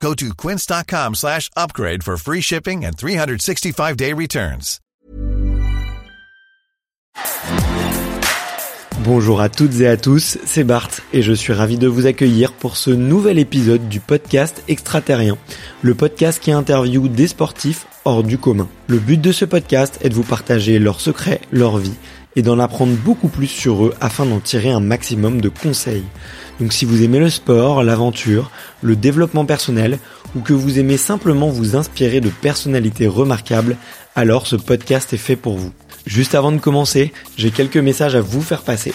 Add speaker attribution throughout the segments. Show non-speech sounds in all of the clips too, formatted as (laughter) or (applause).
Speaker 1: Go to quince.com slash upgrade for free shipping and 365-day returns.
Speaker 2: Bonjour à toutes et à tous, c'est Bart et je suis ravi de vous accueillir pour ce nouvel épisode du podcast Extraterrien, le podcast qui interviewe des sportifs hors du commun. Le but de ce podcast est de vous partager leurs secrets, leur vie et d'en apprendre beaucoup plus sur eux afin d'en tirer un maximum de conseils. Donc si vous aimez le sport, l'aventure, le développement personnel ou que vous aimez simplement vous inspirer de personnalités remarquables, alors ce podcast est fait pour vous. Juste avant de commencer, j'ai quelques messages à vous faire passer.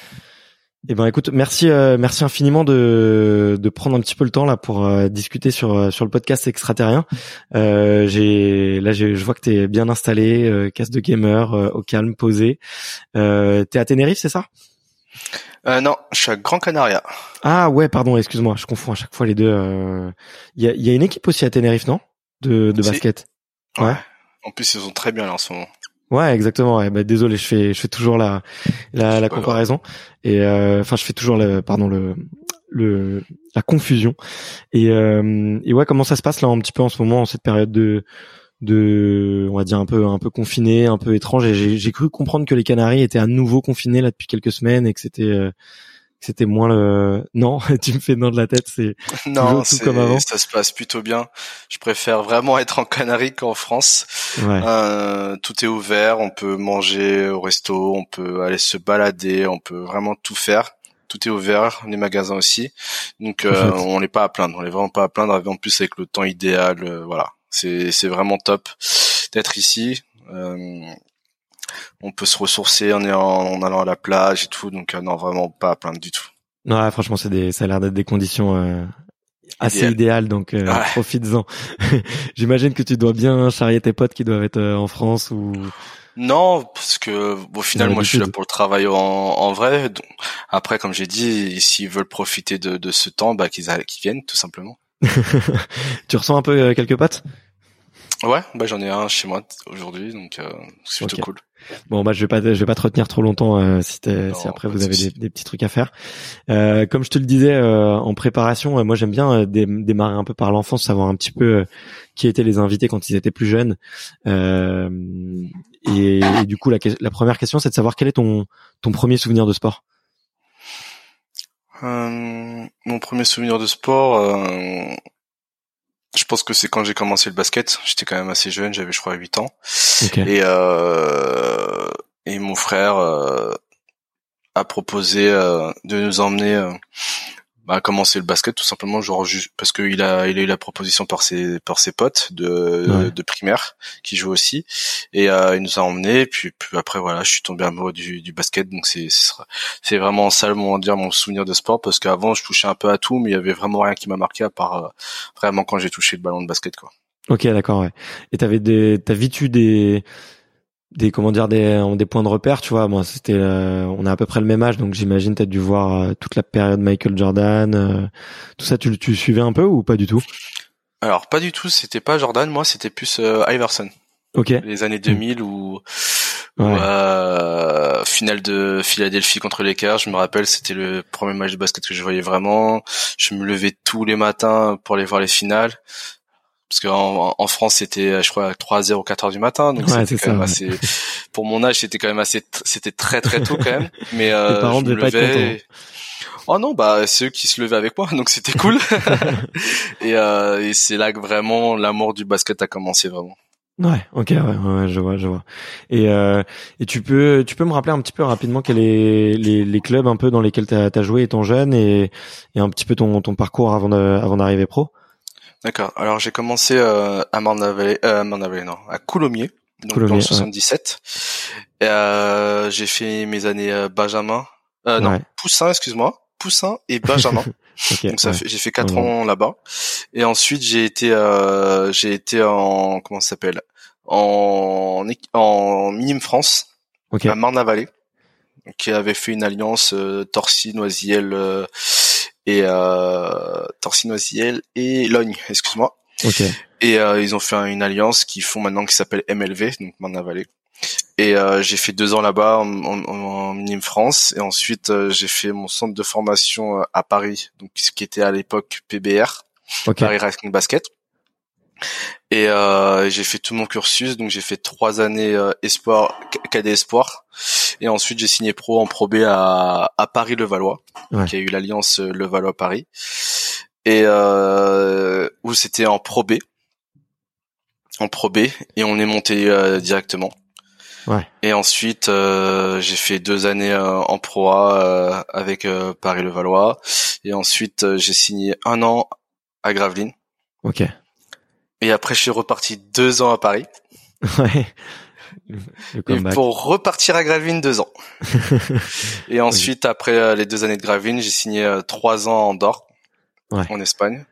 Speaker 2: Eh ben écoute, merci euh, merci infiniment de, de prendre un petit peu le temps là pour euh, discuter sur euh, sur le podcast extraterrien. Euh, j'ai là je vois que tu es bien installé, euh, casse de gamer au calme, posé. Euh, tu es à Tenerife, c'est ça?
Speaker 3: Non, je suis à Grand Canaria.
Speaker 2: Ah ouais, pardon, excuse-moi, je confonds à chaque fois les deux. Il y a, y, a, une équipe aussi à Tenerife, non? De de basket?
Speaker 3: Ouais. En plus, ils sont très bien là en ce moment.
Speaker 2: Ouais, exactement. Ouais. Bah, désolé, je fais, je fais toujours la, la, la comparaison. Et euh, enfin, je fais toujours le, pardon, le, le, la confusion. Et, euh, et ouais, comment ça se passe là un petit peu en ce moment, en cette période de, de, on va dire un peu, un peu confiné, un peu étrange? Et j'ai cru comprendre que les Canaries étaient à nouveau confinés là depuis quelques semaines et que c'était euh, c'était moins le non (laughs) tu me fais non de la tête c'est (laughs)
Speaker 3: non tout comme avant. ça se passe plutôt bien. Je préfère vraiment être en Canaries qu'en France. Ouais. euh, tout est ouvert on peut manger au resto on peut aller se balader on peut vraiment tout faire. Tout est ouvert les magasins aussi. Donc euh, on n'est pas à plaindre on n'est vraiment pas à plaindre. En plus avec le temps idéal euh, voilà. C'est c'est vraiment top d'être ici. Euh, on peut se ressourcer en, en, allant à la plage et tout. Donc euh, non, vraiment pas à plaindre du tout.
Speaker 2: Non, franchement, c'est des, ça a l'air d'être des conditions euh, assez idéales, donc euh, profites-en. (laughs) J'imagine que tu dois bien charrier tes potes qui doivent être en France ou.
Speaker 3: Non, parce que au final, moi, je suis là pour le travail en, en vrai. Donc, après, comme j'ai dit, s'ils veulent profiter de, de ce temps, bah qu'ils viennent, tout simplement. (laughs)
Speaker 2: tu ressens un peu quelques potes?
Speaker 3: Ouais, bah j'en ai un chez moi aujourd'hui, donc c'est plutôt cool.
Speaker 2: Bon bah je vais pas je vais pas te retenir trop longtemps euh, si, si après vous avez des, des, petits trucs à faire. Euh, comme je te le disais euh, en préparation, euh, moi j'aime bien démarrer un peu par l'enfance, savoir un petit peu qui étaient les invités quand ils étaient plus jeunes. Et, et, du coup la, la première question c'est de savoir quel est ton ton premier souvenir de sport.
Speaker 3: mon premier souvenir de sport, je pense que c'est quand j'ai commencé le basket. J'étais quand même assez jeune, j'avais je crois 8 ans. Et euh, et mon frère euh, a proposé euh, de nous emmener bah, commencer le basket tout simplement genre juste parce qu'il a il a eu la proposition par ses par ses potes de de primaire qui jouent aussi et euh, il nous a emmenés puis puis après voilà je suis tombé amoureux du, du basket donc c'est c'est vraiment ça mon dire mon souvenir de sport parce qu'avant je touchais un peu à tout mais il y avait vraiment rien qui m'a marqué à part euh, vraiment quand j'ai touché le ballon de basket quoi.
Speaker 2: Ok d'accord ouais. Et t'avais des t'as vite eu des des comment dire des des points de repère tu vois. Moi c'était euh, on a à peu près le même âge donc j'imagine t'as dû voir euh, toute la période Michael Jordan euh, tout ça. Tu tu suivais un peu ou pas du tout?
Speaker 3: Alors pas du tout. C'était pas Jordan. Moi c'était plus Iverson.
Speaker 2: Ok.
Speaker 3: Les années 2000 ou finale de Philadelphie contre les Cavs je me rappelle c'était le premier match de basket que je voyais vraiment. Je me levais tous les matins pour aller voir les finales parce qu'en en France c'était je crois 3h ou 4h du matin donc c'était quand même assez pour mon âge c'était quand même assez c'était très très tôt quand même (laughs) mais euh,
Speaker 2: parents je me levais...
Speaker 3: Oh non, bah c'est eux qui se levaient avec moi, (laughs) donc c'était cool. (laughs) et, euh, et c'est là que vraiment l'amour du basket a commencé vraiment.
Speaker 2: Ouais, ok, ouais, ouais, je vois, je vois. Et euh, et tu peux tu peux me rappeler un petit peu rapidement quels est les, les clubs un peu dans lesquels tu as, joué étant jeune et, et un petit peu ton ton parcours avant de, avant d'arriver pro?
Speaker 3: D'accord. Alors j'ai commencé euh, à Marne-la-Vallée, euh, non, à Coulommiers, donc dans le 77. Et, euh, j'ai fait mes années euh, Benjamin, euh, non, Poussin, excuse-moi, Poussin et Benjamin. (laughs) donc ça fait, j'ai fait quatre ans là-bas. Et ensuite j'ai été, euh, j'ai été en, comment ça s'appelle, en en minime France, à Marne-la-Vallée, qui avait fait une alliance euh, Torcy, Noisiel et euh, et Logne, excuse-moi.
Speaker 2: Okay.
Speaker 3: Et euh, ils ont fait une alliance qui font maintenant qui s'appelle MLV, donc Marne Valley. Et euh, j'ai fait deux ans là-bas en, en, en Minime France, et ensuite euh, j'ai fait mon centre de formation euh, à Paris, donc ce qui était à l'époque PBR, okay. Paris Racing Basket. Et euh, j'ai fait tout mon cursus, donc j'ai fait trois années euh, espoir, cadet espoir, et ensuite j'ai signé pro en Pro B à, à Paris Le Valois, qui a eu l'alliance euh, Le Valois Paris, et euh, où c'était en Pro B, en Pro B, et on est monté euh, directement.
Speaker 2: Ouais.
Speaker 3: Et ensuite j'ai fait deux années en Pro A avec Paris Le Valois, et ensuite j'ai signé un an à Gravelines.
Speaker 2: Ok.
Speaker 3: Et après, je suis reparti deux ans à Paris.
Speaker 2: Ouais.
Speaker 3: Et pour repartir à Gravelines deux ans. (laughs) et ensuite, après euh, les deux années de Gravelines, j'ai signé euh, trois ans en Andorre,
Speaker 2: ouais.
Speaker 3: en Espagne.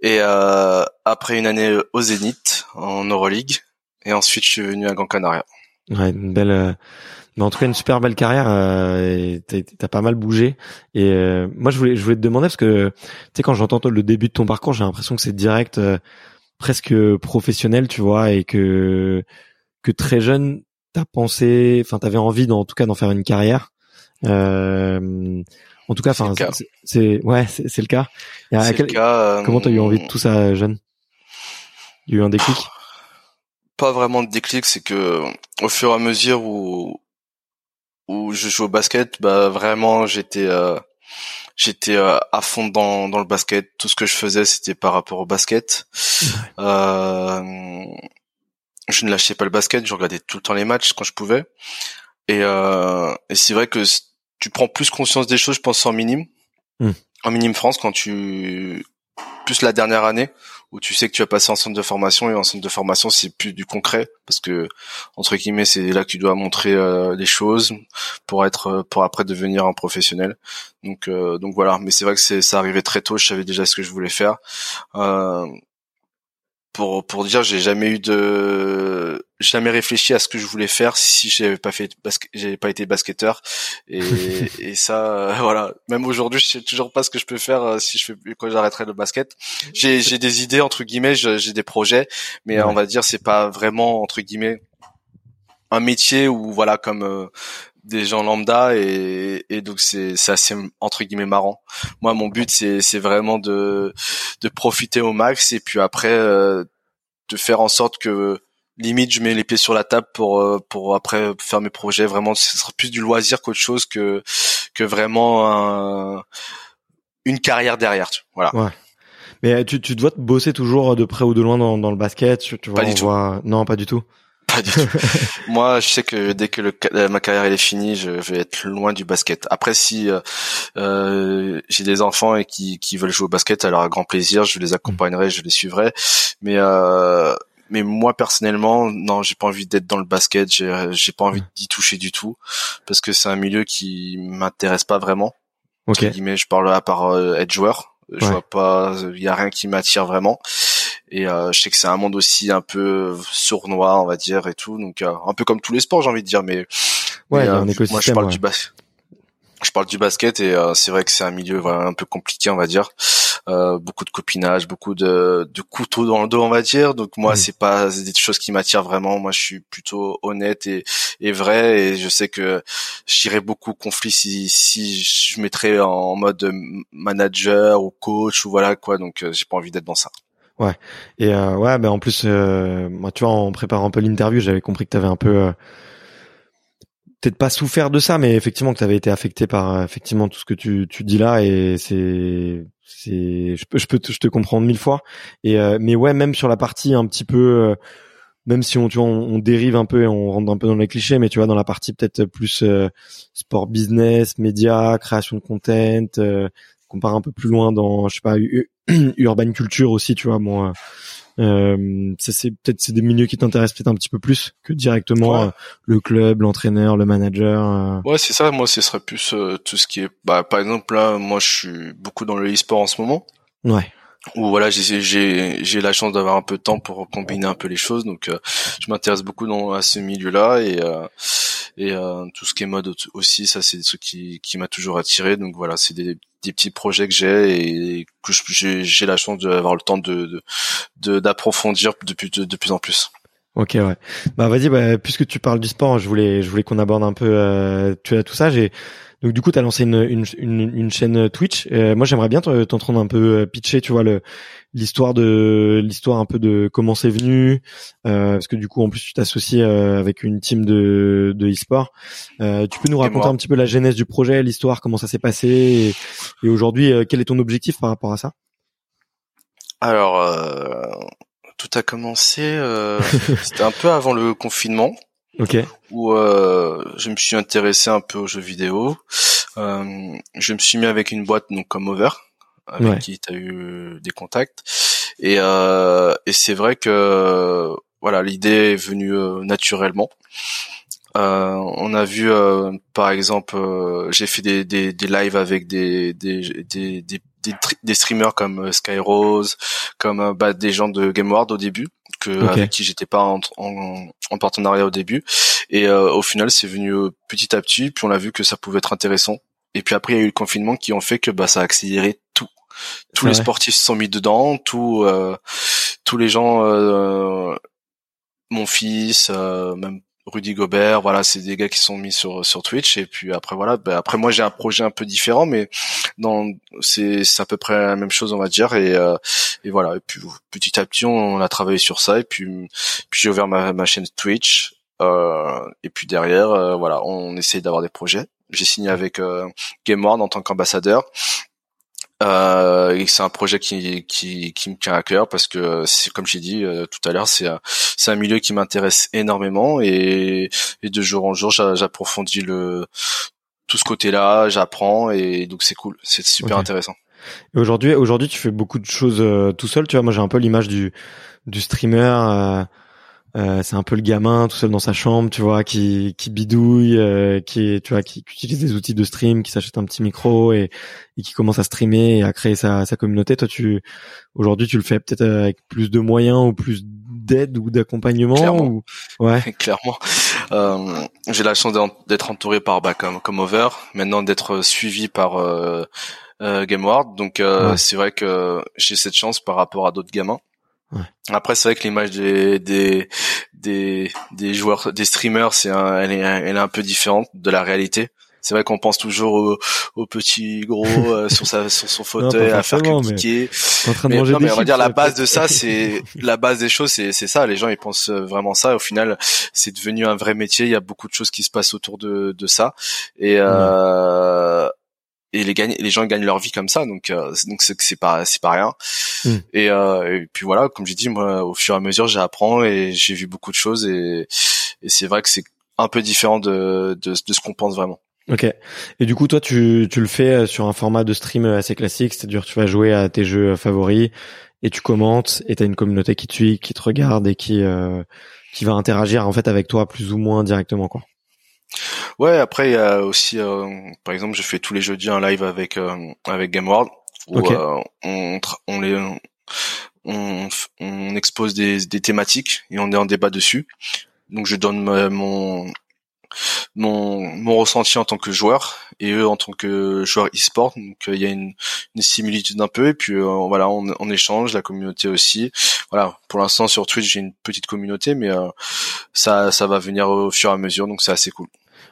Speaker 3: Et euh, après une année au Zénith, en Euroleague. Et ensuite, je suis venu à Gran Canaria.
Speaker 2: Ouais, une belle, euh, mais en tout cas une super belle carrière. Euh, T'as pas mal bougé. Et euh, moi, je voulais, je voulais te demander parce que tu sais quand j'entends le début de ton parcours, j'ai l'impression que c'est direct presque professionnel, tu vois, et que que très jeune, t'as pensé, enfin, t'avais envie, en tout cas, d'en faire une carrière. Euh, en tout cas, enfin, c'est ouais, c'est le cas.
Speaker 3: le cas
Speaker 2: comment t'as eu envie de tout ça jeune? Il y a eu un déclic?
Speaker 3: Pas vraiment de déclic, c'est que au fur et à mesure où où je joue au basket, bah vraiment, j'étais euh, j'étais euh, à fond dans, dans le basket. Tout ce que je faisais, c'était par rapport au basket. Euh, je ne lâchais pas le basket. Je regardais tout le temps les matchs quand je pouvais. Et, euh, et c'est vrai que tu prends plus conscience des choses, je pense, en minime.
Speaker 2: Hmm.
Speaker 3: En minime France, quand tu plus la dernière année où tu sais que tu vas passer en centre de formation et en centre de formation c'est plus du concret parce que entre guillemets c'est là que tu dois montrer euh, les choses pour être euh, pour après devenir un professionnel. Donc euh, donc voilà. Mais c'est vrai que c'est ça arrivait très tôt. Je savais déjà ce que je voulais faire. Euh, pour pour dire j'ai jamais eu de jamais réfléchi à ce que je voulais faire si j'avais pas fait j'avais pas été basketteur. Et, (laughs) et ça euh, voilà. Même aujourd'hui je sais toujours pas ce que je peux faire euh, si je fais quand j'arrêterai le basket. J'ai j'ai des idées entre guillemets j'ai des projets mais on va dire c'est pas vraiment entre guillemets un métier où voilà comme euh, des gens lambda et, et donc c'est c'est assez entre guillemets marrant. Moi mon but c'est vraiment de de profiter au max et puis après euh, de faire en sorte que limite je mets les pieds sur la table pour euh, pour après faire mes projets. Vraiment ce sera plus du loisir qu'autre chose que que vraiment un, une carrière derrière voilà.
Speaker 2: Ouais. mais tu tu dois te bosser toujours de près ou de loin dans, dans le basket tu, tu vois,
Speaker 3: pas du tout.
Speaker 2: non pas du tout
Speaker 3: pas du tout. (laughs) Moi, je sais que dès que le, ma carrière est finie, je vais être loin du basket. Après, si euh, euh, j'ai des enfants et qui, qui veulent jouer au basket, alors à grand plaisir, je les accompagnerai, je les suivrai. Mais euh, mais moi personnellement, non, j'ai pas envie d'être dans le basket. J'ai pas envie d'y toucher du tout parce que c'est un milieu qui m'intéresse pas vraiment. Ok. Mais je parle à part euh, être joueur. Je vois pas, il y a rien qui m'attire vraiment. Et euh, je sais que c'est un monde aussi un peu sournois, on va dire, et tout. Donc euh, un peu comme tous les sports, j'ai envie de dire. Mais,
Speaker 2: ouais, euh, moi
Speaker 3: je parle du basket. Je parle du basket et c'est vrai que c'est un milieu un peu compliqué, on va dire. beaucoup de copinage, beaucoup de, de couteaux dans le dos, on va dire. Donc moi, c'est pas des choses qui m'attirent vraiment. Moi, je suis plutôt honnête et, et vrai. Et je sais que j'irais beaucoup conflit si, si je mettrais en mode manager ou coach ou voilà quoi. Donc j'ai pas envie d'être dans ça.
Speaker 2: Ouais. Et euh, ouais, ben en plus, euh, moi, tu vois, en préparant un peu l'interview, j'avais compris que tu avais un peu, euh, peut-être pas souffert de ça, mais effectivement que tu avais été affecté par effectivement tout ce que tu, tu dis là, et c'est, c'est, je peux, je peux, te, je te comprends mille fois. Et mais ouais, même sur la partie un petit peu, même si on, tu vois, on, dérive un peu et on rentre un peu dans les clichés, mais tu vois, dans la partie peut-être plus sport, business, médias, création de content, qu'on part un peu plus loin dans, je sais pas, (clears throat) urban culture aussi, tu vois, moi. Euh, c'est peut-être c'est des milieux qui t'intéressent peut-être un petit peu plus que directement euh, le club, l'entraîneur, le manager. Euh.
Speaker 3: Ouais, c'est ça. Moi, ce serait plus euh, tout ce qui est, bah, par exemple là, moi, je suis beaucoup dans le e-sport en ce moment.
Speaker 2: Ouais
Speaker 3: où voilà j'ai j'ai j'ai la chance d'avoir un peu de temps pour combiner un peu les choses donc euh, je m'intéresse beaucoup dans à ce milieu là et euh, et euh, tout ce qui est mode aussi ça c'est ce qui qui m'a toujours attiré donc voilà c'est des, des petits projets que j'ai et que j'ai la chance d'avoir le temps de de d'approfondir depuis de, de plus en plus
Speaker 2: Ok ouais. Bah vas-y bah, puisque tu parles du sport, je voulais je voulais qu'on aborde un peu as tout ça. J'ai donc du coup, tu as lancé une, une, une, chaîne Twitch. Euh, moi, j'aimerais bien t'entendre un peu euh, pitcher, tu vois, l'histoire de l'histoire un peu de comment c'est venu, euh, parce que du coup, en plus, tu t'associes euh, avec une team de de e-sport. Euh, tu peux nous raconter un petit peu la genèse du projet, l'histoire, comment ça s'est passé, et, et aujourd'hui, quel est ton objectif par rapport à ça?
Speaker 3: Alors, tout a commencé, (laughs) c'était un peu avant le confinement.
Speaker 2: Ok.
Speaker 3: Où euh, je me suis intéressé un peu aux jeux vidéo. Euh, je me suis mis avec une boîte donc comme Over, avec qui tu as eu des contacts. Et, euh, et c'est vrai que voilà, l'idée est venue naturellement. Euh, on a vu, euh, par exemple, j'ai fait des, des, des lives avec des, des, des, des, des, streamers comme Skyrose, comme bah, des gens de GameWard au début avec qui j'étais pas en, en, partenariat au début. Et euh, au final, c'est venu euh, petit à petit. Puis on a vu que ça pouvait être intéressant. Et puis après, il y a eu le confinement qui ont fait que bah ça a accéléré tout. Tous les sportifs se sont mis dedans. Tout, euh, tous les gens, mon fils, même Rudy Gobert, voilà, c'est des gars qui sont mis sur sur Twitch. Et puis après voilà, bah, après moi j'ai un projet un peu différent mais dans c'est c'est à peu près la même chose on va dire. Et euh, et voilà. Et puis petit à petit on, a travaillé sur ça. Et puis puis j'ai ouvert ma, ma chaîne Twitch. Euh, et puis derrière euh, voilà on essaie d'avoir des projets. J'ai signé avec euh, GameWard en tant qu'ambassadeur euh, et c'est un projet qui, qui, qui me tient à cœur parce que comme j'ai dit euh, tout à l'heure c'est c'est un milieu qui m'intéresse énormément et, et de jour en jour j'approfondis le tout ce côté-là j'apprends et donc c'est cool c'est super intéressant.
Speaker 2: Et aujourd'hui aujourd'hui tu fais beaucoup de choses euh, tout seul tu vois moi j'ai un peu l'image du du streamer euh, euh, c'est un peu le gamin tout seul dans sa chambre, tu vois, qui qui bidouille, euh, qui tu vois, qui, utilise des outils de stream, qui s'achète un petit micro et, et qui commence à streamer et à créer sa, sa communauté. Toi, tu aujourd'hui, tu le fais peut-être avec plus de moyens ou plus d'aide ou d'accompagnement. Ou...
Speaker 3: Ouais, (laughs) clairement. Euh, j'ai la chance d'être entouré par bah, comme comme Over, maintenant d'être suivi par euh, euh GameWard. Donc c'est vrai que j'ai cette chance par rapport à d'autres gamins. Après, c'est vrai que l'image des, des, des, des, joueurs, des streamers, c'est elle, est, elle est un peu différente de la réalité. C'est vrai qu'on pense toujours au, au petit gros euh, (laughs) sur sa sur son fauteuil à faire cliquer. Mais, non, mais on va dire la base de ça, (laughs) c'est la base des choses, c'est c'est ça. Les gens ils pensent vraiment ça. Au final, c'est devenu un vrai métier. Il y a beaucoup de choses qui se passent autour de de ça. Et euh, et les gagnent, les gens gagnent leur vie comme ça, donc donc c'est c'est pas c'est pas rien. Hmm. Et, et puis voilà, comme j'ai dit, moi au fur et à mesure j'apprends et j'ai vu beaucoup de choses et, et c'est vrai que c'est un peu différent de, de, de ce qu'on pense vraiment.
Speaker 2: Ok. Et du coup, toi, tu, tu le fais sur un format de stream assez classique, c'est-à-dire tu vas jouer à tes jeux favoris et tu commentes et t'as une communauté qui te suit, qui te regarde et qui euh, qui va interagir en fait avec toi plus ou moins directement, quoi.
Speaker 3: Ouais. Après, il y a aussi, euh, par exemple, je fais tous les jeudis un live avec euh, avec GameWorld où on on les on, on expose des, des thématiques et on est en débat dessus. Donc je donne mon mon, mon ressenti en tant que joueur et eux en tant que joueur e-sport. Donc euh, il y a une, une, similitude un peu et puis euh, voilà on, on, échange la communauté aussi. Voilà pour l'instant sur Twitch j'ai une petite communauté mais euh, ça ça va venir au fur et à mesure donc c'est assez cool.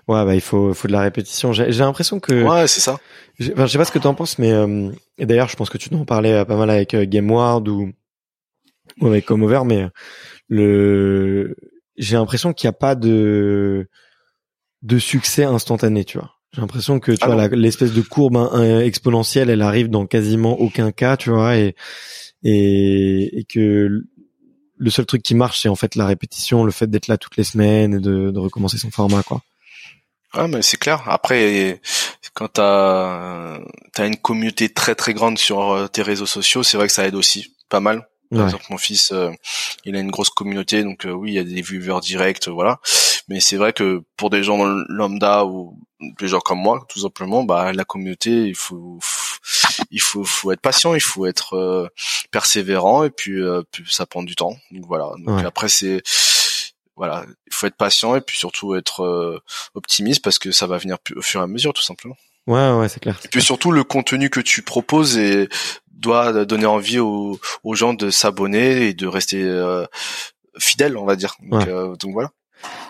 Speaker 2: Ouais bah il faut faut de la répétition. J'ai l'impression que
Speaker 3: ouais c'est ça.
Speaker 2: Enfin, je sais pas ce que tu en penses mais et d'ailleurs je pense que tu en parlais pas mal avec GameWard ou ou avec Comover mais le j'ai l'impression qu'il n'y a pas de de succès instantané, tu vois. J'ai l'impression que tu ah vois l'espèce de courbe exponentielle, elle arrive dans quasiment aucun cas, tu vois, et et, et que le seul truc qui marche, c'est en fait la répétition, le fait d'être là toutes les semaines et de, de recommencer son format, quoi.
Speaker 3: Ah mais c'est clair. Après, quand t'as as une communauté très très grande sur euh, tes réseaux sociaux, c'est vrai que ça aide aussi pas mal. Par exemple, mon fils, euh, il a une grosse communauté, donc euh, oui, il y a des viewers directs, voilà. Mais c'est vrai que pour des gens lambda ou des gens comme moi, tout simplement, bah la communauté, il faut, il faut, faut être patient, il faut être euh, persévérant, et puis, puis, ça prend du temps. Donc voilà. Donc après c'est voilà, il faut être patient et puis surtout être optimiste parce que ça va venir au fur et à mesure, tout simplement.
Speaker 2: Ouais, ouais, c'est clair.
Speaker 3: Et puis surtout le contenu que tu proposes et doit donner envie aux, aux gens de s'abonner et de rester euh, fidèles, on va dire. Donc, euh, donc voilà.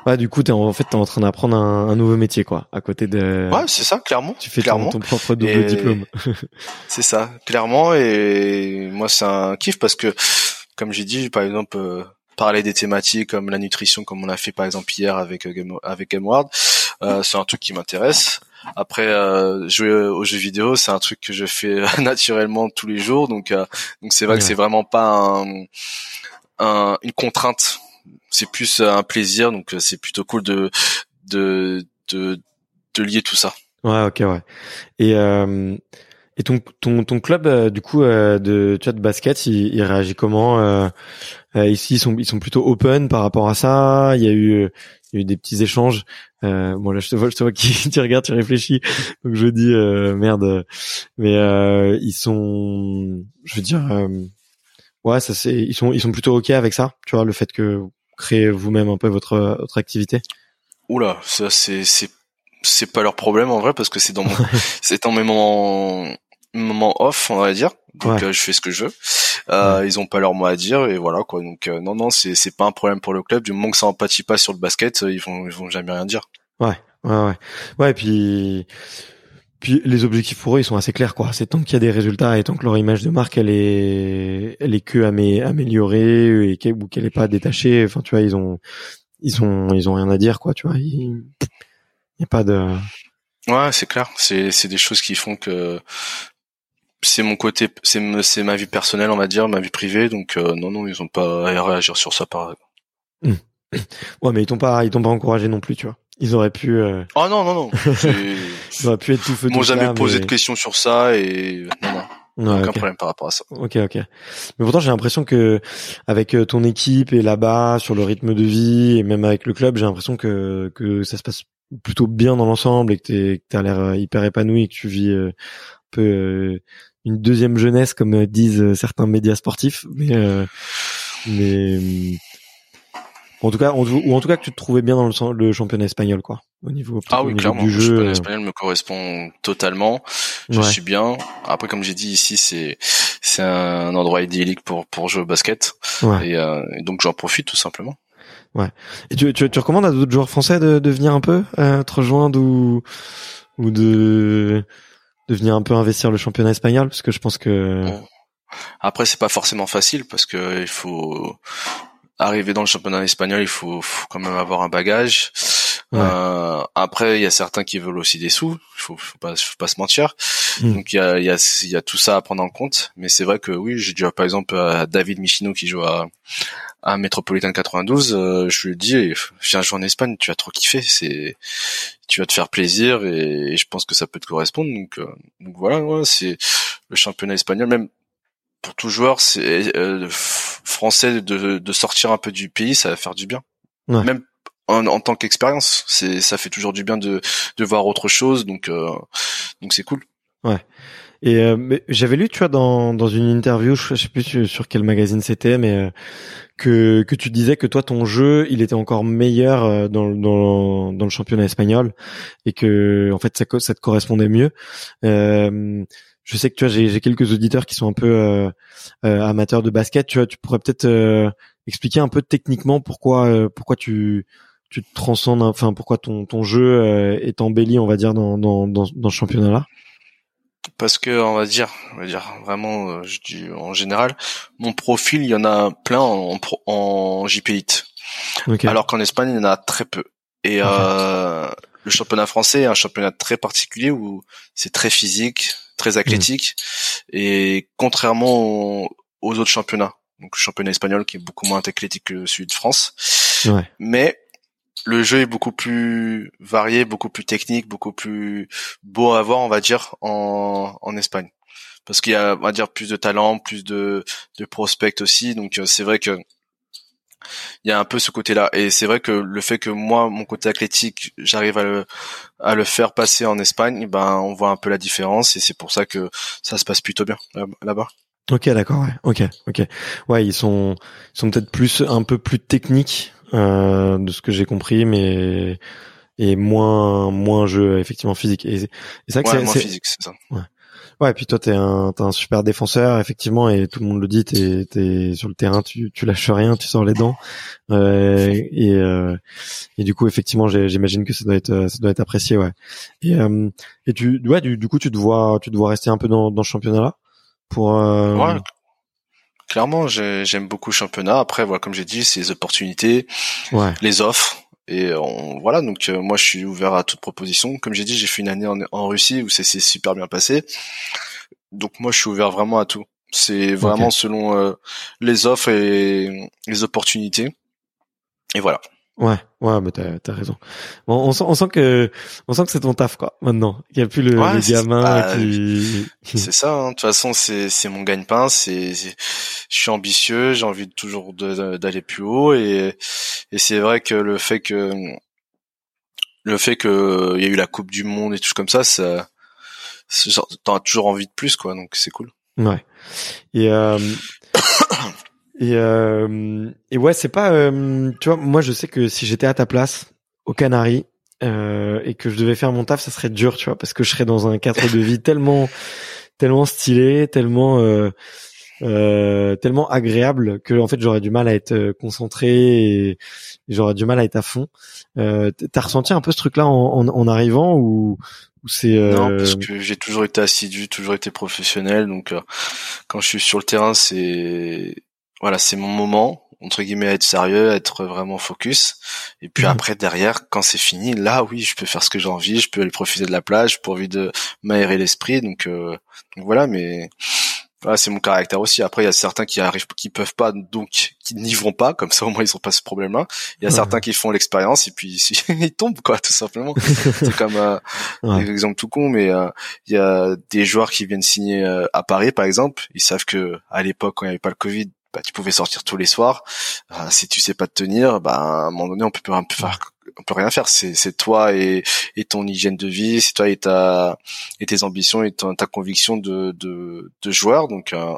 Speaker 2: Ouais, du coup, t'es en fait t'es en train d'apprendre un, un, nouveau métier, quoi, à côté de.
Speaker 3: Ouais, c'est ça, clairement.
Speaker 2: Tu fais
Speaker 3: clairement.
Speaker 2: Ton, propre double diplôme. (laughs)
Speaker 3: c'est ça, clairement, et moi c'est un kiff parce que, comme j'ai dit, par exemple, euh, parler des thématiques comme la nutrition, comme on a fait par exemple hier avec Game, avec GameWard, euh, c'est un truc qui m'intéresse. Après, euh, jouer aux jeux vidéo, c'est un truc que je fais (laughs) naturellement tous les jours, donc euh, donc c'est vrai que c'est vraiment pas un, une contrainte, c'est plus un plaisir, donc euh, c'est plutôt cool de de de, de lier tout ça.
Speaker 2: Ouais, ok, ouais. Et euh, et ton ton ton club du coup de tu vois de basket, il, il réagit comment Ici, ils sont ils sont plutôt open par rapport à ça. Il y a eu il y a eu des petits échanges. Euh, bon là, je te vois, je te vois qui (laughs) tu regardes, tu réfléchis. Donc je dis euh, merde. Mais euh, ils sont, je veux dire, euh, ouais, ça c'est, ils sont, ils sont plutôt ok avec ça. Tu vois, le fait que vous créez vous-même un peu votre votre activité.
Speaker 3: Oula, ça c'est c'est c'est pas leur problème en vrai parce que c'est dans mon (laughs) c'est dans mes moments moment off, on va dire. Donc euh, je fais ce que je veux. Euh, Ils ont pas leur mot à dire et voilà quoi. Donc euh, non non c'est c'est pas un problème pour le club. Du moment que ça empathie pas sur le basket, ils vont ils vont jamais rien dire.
Speaker 2: Ouais ouais ouais ouais. Et puis puis les objectifs pour eux ils sont assez clairs quoi. C'est tant qu'il y a des résultats et tant que leur image de marque elle est elle est que améliorée et qu'elle ou qu'elle est pas détachée. Enfin tu vois ils ont ils ont ils ont rien à dire quoi. Tu vois il y a pas de
Speaker 3: Ouais, c'est clair. C'est c'est des choses qui font que c'est mon côté, c'est c'est ma vie personnelle, on va dire, ma vie privée. Donc euh, non, non, ils ont pas à réagir sur ça, par exemple.
Speaker 2: Mmh. (clears throat) Ouais, mais ils t'ont pas, ils t'ont pas encouragé non plus, tu vois. Ils auraient pu. Euh...
Speaker 3: Oh non, non, non. (laughs)
Speaker 2: ils auraient pu être tout feu.
Speaker 3: Ils m'ont jamais posé de questions sur ça et non, non. Ouais, aucun problème par rapport à ça.
Speaker 2: Ok, ok. Mais pourtant, j'ai l'impression que avec euh, ton équipe et là-bas, sur le rythme de vie et même avec le club, j'ai l'impression que que ça se passe plutôt bien dans l'ensemble et que tu as l'air euh, hyper épanoui et que tu vis un peu une deuxième jeunesse comme euh, disent euh, certains médias sportifs mais euh, mais en tout cas ou en tout cas que tu te trouvais bien dans le, le championnat espagnol quoi au niveau
Speaker 3: ah oui clairement du jeu, le championnat espagnol me correspond totalement. Je suis bien. Après comme j'ai dit ici c'est c'est un endroit idyllique pour pour jouer au basket. Et, et, donc j'en profite tout simplement.
Speaker 2: Ouais. Et tu tu, tu recommandes à d'autres joueurs français de, de venir un peu euh, te rejoindre ou ou de de venir un peu investir le championnat espagnol? Parce que je pense que
Speaker 3: après c'est pas forcément facile parce que il faut arriver dans le championnat espagnol il faut, faut quand même avoir un bagage Euh, après, il y a certains qui veulent aussi des sous. Faut, faut pas, faut pas se mentir. Hmm. Donc il y a, il y a, il y a tout ça à prendre en compte. Mais c'est vrai que oui, j'ai déjà par exemple à David Michino qui joue à, à Metropolitan 92. Euh, je lui dis, viens jouer en Espagne, tu vas trop kiffer. C'est, tu vas te faire plaisir et, je pense que ça peut te correspondre. Donc, euh, donc voilà, ouais, c'est le championnat espagnol. Même pour tout joueur, c'est euh, français de, de sortir un peu du pays, ça va faire du bien. Même en, en tant qu'expérience, c'est ça fait toujours du bien de, de voir autre chose, donc euh, donc c'est cool.
Speaker 2: Ouais. Et euh, j'avais lu, tu vois, dans, dans une interview, je sais plus sur quel magazine c'était, mais euh, que que tu disais que toi ton jeu, il était encore meilleur dans dans, dans le championnat espagnol et que en fait ça ça te correspondait mieux. Euh, je sais que tu vois, j'ai quelques auditeurs qui sont un peu amateurs de basket. Tu vois, tu pourrais peut-être expliquer un peu techniquement pourquoi pourquoi tu tu te transcendes, enfin pourquoi ton ton jeu euh, est embelli, on va dire dans dans dans, dans ce championnat-là?
Speaker 3: Parce que on va dire, on va dire vraiment, euh, je dis en général, mon profil, il y en a plein en en JP Elite, alors qu'en Espagne, il y en a très peu. Et euh, le championnat français est un championnat très particulier où c'est très physique, très athlétique, et contrairement aux, autres championnats, donc le championnat espagnol qui est beaucoup moins athlétique que celui de France, ouais. mais le jeu est beaucoup plus varié, beaucoup plus technique, beaucoup plus beau à voir, on va dire, en, en Espagne. Parce qu'il y a, on va dire, plus de talent, plus de, de prospects aussi. Donc euh, c'est vrai que il y a un peu ce côté-là. Et c'est vrai que le fait que moi, mon côté athlétique, j'arrive à le, à le faire passer en Espagne, ben on voit un peu la différence et c'est pour ça que ça se passe plutôt bien là-bas.
Speaker 2: Ok, d'accord, ouais. Ok, ok. Ouais, ils sont, ils sont peut-être plus, un peu plus techniques euh, de ce que j'ai compris, mais et moins moins jeu effectivement physique. Et,
Speaker 3: c'est vrai que c'est physique, c'est ça.
Speaker 2: Ouais. Ouais, et puis toi t'es un t'es un super défenseur effectivement et tout le monde le dit t'es t'es sur le terrain tu tu lâches rien tu sors les dents (laughs) euh, et euh, et du coup effectivement j'imagine que ça doit être ça doit être apprécié ouais et euh, et tu ouais du, du coup tu te vois tu te vois rester un peu dans dans ce championnat là pour euh,
Speaker 3: ouais, clairement, j'aime beaucoup le championnat. Après, voilà, comme j'ai dit, c'est les opportunités, les offres. Et on, voilà, donc euh, moi je suis ouvert à toute proposition. Comme j'ai dit, j'ai fait une année en, Russie où c'est super bien passé. Donc moi je suis ouvert vraiment à tout. C'est vraiment selon euh, les offres et les opportunités. Et voilà.
Speaker 2: Ouais, ouais, mais t'as as raison. Bon, on sent, on sent que, on sent que c'est ton taf quoi. Maintenant, il y a plus le, gamin bah, qui. (laughs)
Speaker 3: C'est ça. Hein. De toute façon, c'est c'est mon gagne-pain. C'est, je suis ambitieux. J'ai envie de toujours d'aller plus haut et et c'est vrai que le fait que le fait que il y a eu la Coupe du Monde et tout comme ça, ça, t'as toujours envie de plus quoi. Donc c'est cool.
Speaker 2: Ouais. Et euh, (coughs) (coughs) (coughs) et, euh, et ouais, c'est pas, euh, tu vois, moi je sais que si j'étais à ta place aux Canaries euh, et que je devais faire mon taf, ça serait dur, tu vois, parce que je serais dans un cadre de vie tellement, tellement stylé, tellement, euh, euh, tellement agréable que en fait j'aurais du mal à être euh, concentré et, j'aurais du mal à être à fond. T'as ressenti un peu ce truc-là en, en, en, arrivant ou,
Speaker 3: euh... Non, parce que j'ai toujours été assidu, toujours été professionnel, donc euh, quand je suis sur le terrain, c'est voilà, c'est mon moment entre guillemets être sérieux, être vraiment focus. Et puis mhm. après derrière, quand c'est fini, là oui, je peux faire ce que j'ai envie, je peux aller profiter de la plage, pour envie de m'aérer l'esprit. Donc, euh, donc voilà, mais voilà, c'est mon caractère aussi. Après, il y a certains qui arrivent, qui peuvent pas, donc qui n'y vont pas. Comme ça, au moins, ils ont pas ce problème-là. Il y a certains qui font l'expérience et puis (laughs) ils tombent, quoi, tout simplement. c'est comme euh, un exemple tout con, mais euh, il y a des joueurs qui viennent signer à Paris, par exemple. Ils savent que à l'époque, quand il n'y avait pas le Covid, bah, tu pouvais sortir tous les soirs. Euh, si tu sais pas te tenir, bah, à un moment donné, on peut, on peut faire, on peut rien faire. C'est, toi et, et ton hygiène de vie, c'est toi et ta et tes ambitions et ta, ta conviction de, de, de joueur. Donc euh,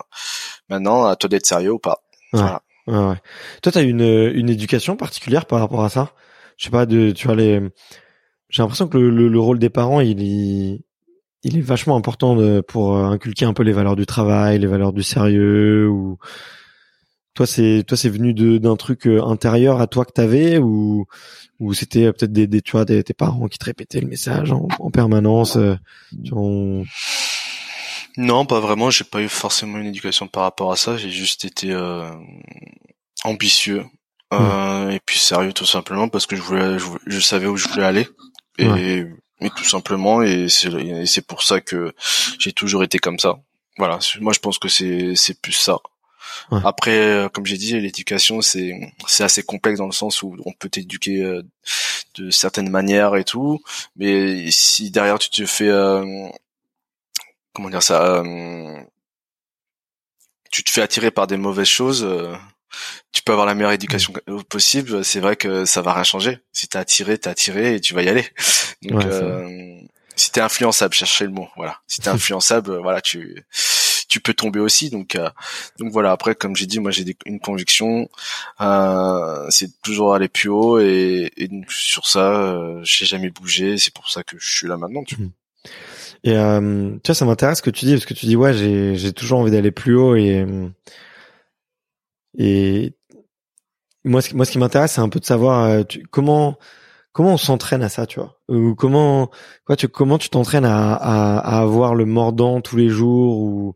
Speaker 3: maintenant, à toi d'être sérieux ou pas.
Speaker 2: Ouais. Ouais, Toi, t'as une une éducation particulière par rapport à ça? Je sais pas de, tu vois les. J'ai l'impression que le, le, rôle des parents, il est il est vachement important de, pour inculquer un peu les valeurs du travail, les valeurs du sérieux ou toi, c'est toi, c'est venu d'un truc euh, intérieur à toi que t'avais ou ou c'était euh, peut-être des, des tu vois des, tes parents qui te répétaient le message en, permanence. Euh,
Speaker 3: non, pas vraiment. J'ai pas eu forcément une éducation par rapport à ça. J'ai juste été ambitieux, Euh, et puis sérieux tout simplement parce que je voulais, je, savais où je voulais aller et, et tout simplement et c'est c'est pour ça que j'ai toujours été comme ça. Voilà, moi je pense que c'est c'est plus ça. Après, euh, comme j'ai dit, l'éducation c'est c'est assez complexe dans le sens où on peut t'éduquer euh, de certaines manières et tout, mais si derrière tu te fais euh, comment dire ça, tu te fais attirer par des mauvaises choses, tu peux avoir la meilleure éducation mm. possible, c'est vrai que ça va rien changer. Si t'es attiré, t'es attiré et tu vas y aller. Donc, euh, si t'es influençable, cherchez le mot. Voilà. Si t'es (laughs) influençable, voilà, tu tu peux tomber aussi. Donc euh, donc voilà. Après, comme j'ai dit, moi j'ai une conviction, euh, c'est toujours aller plus haut et, et sur ça, euh, j'ai jamais bougé. C'est pour ça que je suis là maintenant. Tu mm.
Speaker 2: Et euh, tu vois, ça m'intéresse ce que tu dis parce que tu dis ouais, j'ai j'ai toujours envie d'aller plus haut et et moi, ce, moi, ce qui m'intéresse, c'est un peu de savoir euh, comment comment on s'entraîne à ça, tu vois, ou comment quoi, tu comment tu t'entraînes à, à, avoir le mordant tous les jours ou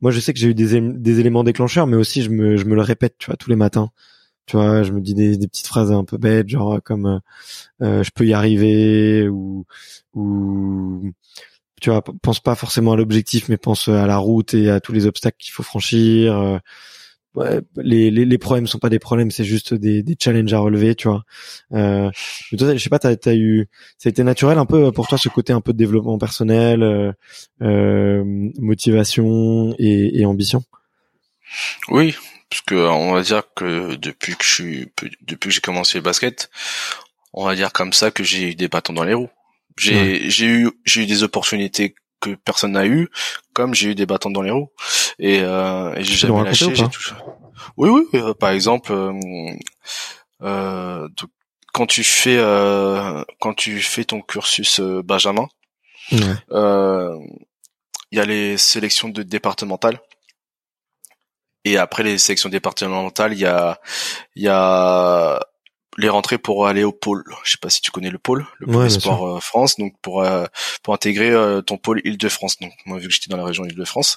Speaker 2: moi, je sais que j'ai eu des, des éléments déclencheurs, mais aussi je me je me le répète, tu vois, tous les matins. Tu vois, je me dis des, des petites phrases un peu bêtes, genre comme euh, euh je peux y arriver ou ou tu vois, pense pas forcément à l'objectif, mais pense à la route et à tous les obstacles qu'il faut franchir. Euh, ouais, les, les, les problèmes sont pas des problèmes, c'est juste des, des challenges à relever, tu vois. Euh, je sais pas, t'as as eu, ça a été naturel un peu pour toi ce côté un peu de développement personnel, euh, euh, motivation et, et ambition?
Speaker 3: Oui, parce que on va dire que depuis que je suis, depuis que j'ai commencé le basket, on va dire comme ça que j'ai eu des bâtons dans les roues. J'ai j'ai eu j'ai eu des opportunités que personne n'a eu, comme j'ai eu des bâtons dans les roues et, euh, et j'ai jamais lâché. J'ai Oui, oui. Euh, par exemple, euh, euh quand tu fais euh, quand tu fais ton cursus Benjamin, il y a les sélections de départementales. Et après les sélections départementales, il y a il y a les rentrées pour aller au pôle. Je sais pas si tu connais le pôle, le pôle sport euh, France, donc pour euh, pour intégrer euh, ton pôle Île-de-France. Donc moi vu que j'étais dans la région Île-de-France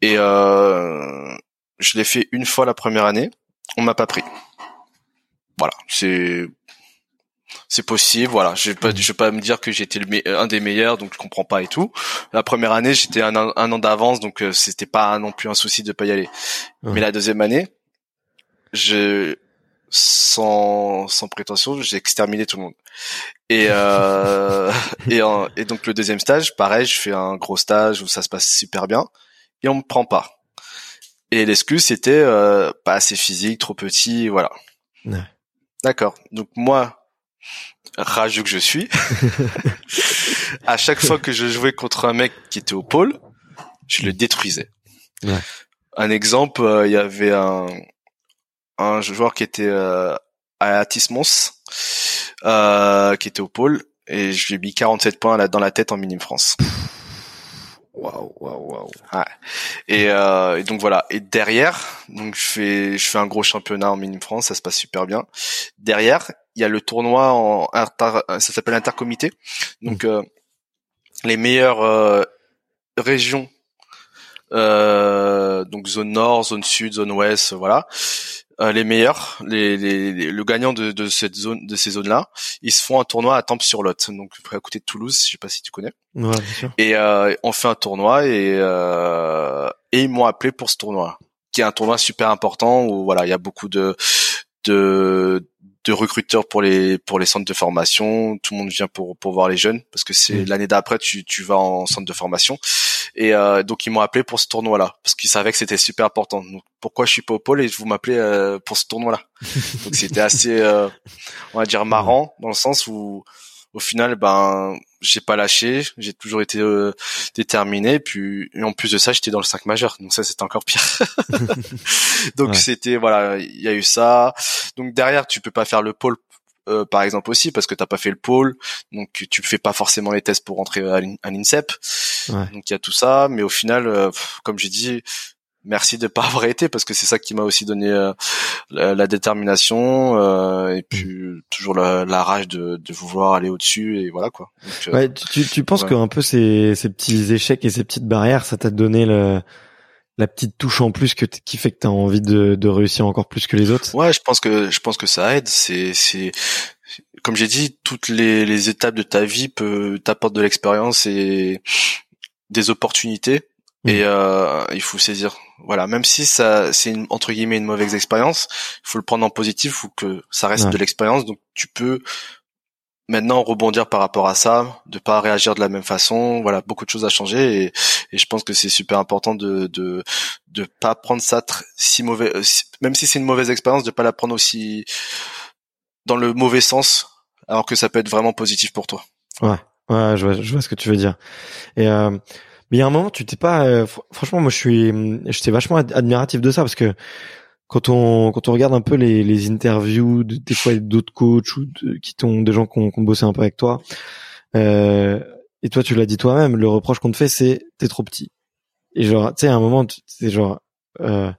Speaker 3: et je l'ai fait une fois la première année, on m'a pas pris. Voilà, c'est c'est possible, voilà. Je vais pas, je vais pas me dire que j'étais un des meilleurs, donc je comprends pas et tout. La première année, j'étais un, un, an d'avance, donc c'était pas non plus un souci de pas y aller. Mais la deuxième année, je sans, sans prétention, j'ai exterminé tout le monde. Et, euh, (laughs) et, et, donc le deuxième stage, pareil, je fais un gros stage où ça se passe super bien et on me prend pas. Et l'excuse c'était euh, pas assez physique, trop petit, voilà. D'accord. Donc moi, rageux que je suis, (laughs) à chaque fois que je jouais contre un mec qui était au pôle, je le détruisais. Ouais. Un exemple, euh, il y avait un, un joueur qui était euh, à Tismons, euh, qui était au pôle, et je lui ai mis 47 points là, dans la tête en minime France. Waouh, waouh, waouh. Ouais. Et, euh, et, donc voilà. Et derrière, donc je fais, je fais un gros championnat en minime France, ça se passe super bien. Derrière, il y a le tournoi en ça s'appelle intercomité. Donc mmh. euh, les meilleures euh, régions, euh, donc zone nord, zone sud, zone ouest, voilà. Euh, les meilleurs, les, les, le gagnant de, de, cette zone, de ces zones-là, ils se font un tournoi à Tempe-sur-Lot, donc à côté de Toulouse, je sais pas si tu connais. Ouais, bien sûr. Et euh, on fait un tournoi et euh, et ils m'ont appelé pour ce tournoi, qui est un tournoi super important où voilà, il y a beaucoup de de de recruteurs pour les pour les centres de formation. Tout le monde vient pour pour voir les jeunes parce que c'est mm. l'année d'après tu tu vas en centre de formation. Et euh, donc ils m'ont appelé pour ce tournoi-là parce qu'ils savaient que c'était super important. Donc pourquoi je suis pas au pôle et vous m'appelez euh, pour ce tournoi-là? (laughs) Donc c'était assez euh, on va dire marrant dans le sens où au final ben j'ai pas lâché, j'ai toujours été euh, déterminé. Puis et en plus de ça, j'étais dans le 5 majeur, donc ça c'était encore pire. (laughs) donc c'était voilà, il y a eu ça. Donc derrière, tu peux pas faire le pôle euh, par exemple aussi parce que t'as pas fait le pôle, donc tu fais pas forcément les tests pour rentrer à l'INSEP. Donc il y a tout ça, mais au final, euh, comme j'ai dit, merci de pas (laughs) avoir été parce que c'est ça qui m'a aussi donné euh, la, détermination euh, et puis toujours la, la rage de, de, vouloir aller au-dessus et voilà quoi.
Speaker 2: Donc, ouais, tu, tu penses que un peu ces, ces petits échecs et ces petites barrières, ça t'a donné le la petite touche en plus que qui fait que tu as envie de, de réussir encore plus que les autres?
Speaker 3: Ouais, je pense que je pense que ça aide. C'est c'est comme j'ai dit, toutes les, les étapes de ta vie peut t'apportent de l'expérience et des opportunités. Mmh. Et euh, il faut saisir. Voilà, même si ça c'est une, entre guillemets une mauvaise expérience, il faut le prendre en positif, il faut que ça reste de l'expérience. Donc tu peux maintenant rebondir par rapport à ça, de pas réagir de la même façon. Voilà, beaucoup de choses à changer et, et je pense que c'est super important de de de pas prendre ça si mauvais, euh, même si c'est une mauvaise expérience, de pas la prendre aussi dans le mauvais sens, alors que ça peut être vraiment positif pour toi.
Speaker 2: Ouais, ouais, je vois, je vois ce que tu veux dire. Et euh, mais il y a un moment, tu t'es pas. Euh, franchement, moi, je suis, j'étais vachement admiratif de ça parce que quand on quand on regarde un peu les, les interviews de, des fois d'autres coachs ou de, qui t'ont des gens qui ont, bossé un peu avec toi euh, et toi tu l'as dit toi-même le reproche qu'on te fait c'est t'es trop petit et genre tu sais à un moment c'est genre euh,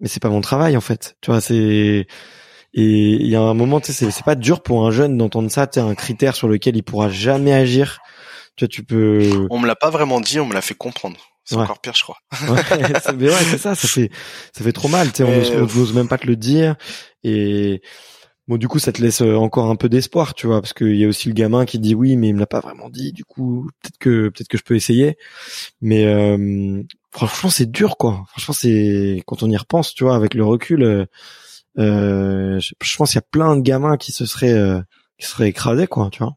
Speaker 2: mais c'est pas mon travail en fait tu vois c'est et il y a un moment tu sais c'est pas dur pour un jeune d'entendre ça tu un critère sur lequel il pourra jamais agir tu vois tu peux
Speaker 3: on me l'a pas vraiment dit on me l'a fait comprendre c'est encore pire, je crois. (laughs)
Speaker 2: ouais, c'est ça, ça fait, ça fait trop mal. Tu sais, on n'ose même pas te le dire. Et bon, du coup, ça te laisse euh, encore un peu d'espoir, tu vois, parce qu'il y a aussi le gamin qui dit oui, mais il me l'a pas vraiment dit. Du coup, peut-être que, peut-être que je peux essayer. Mais euh, franchement, c'est dur, quoi. Franchement, c'est quand on y repense, tu vois, avec le recul. Euh, euh je, pense qu'il y a plein de gamins qui se seraient, euh, qui seraient écrasés, quoi, tu vois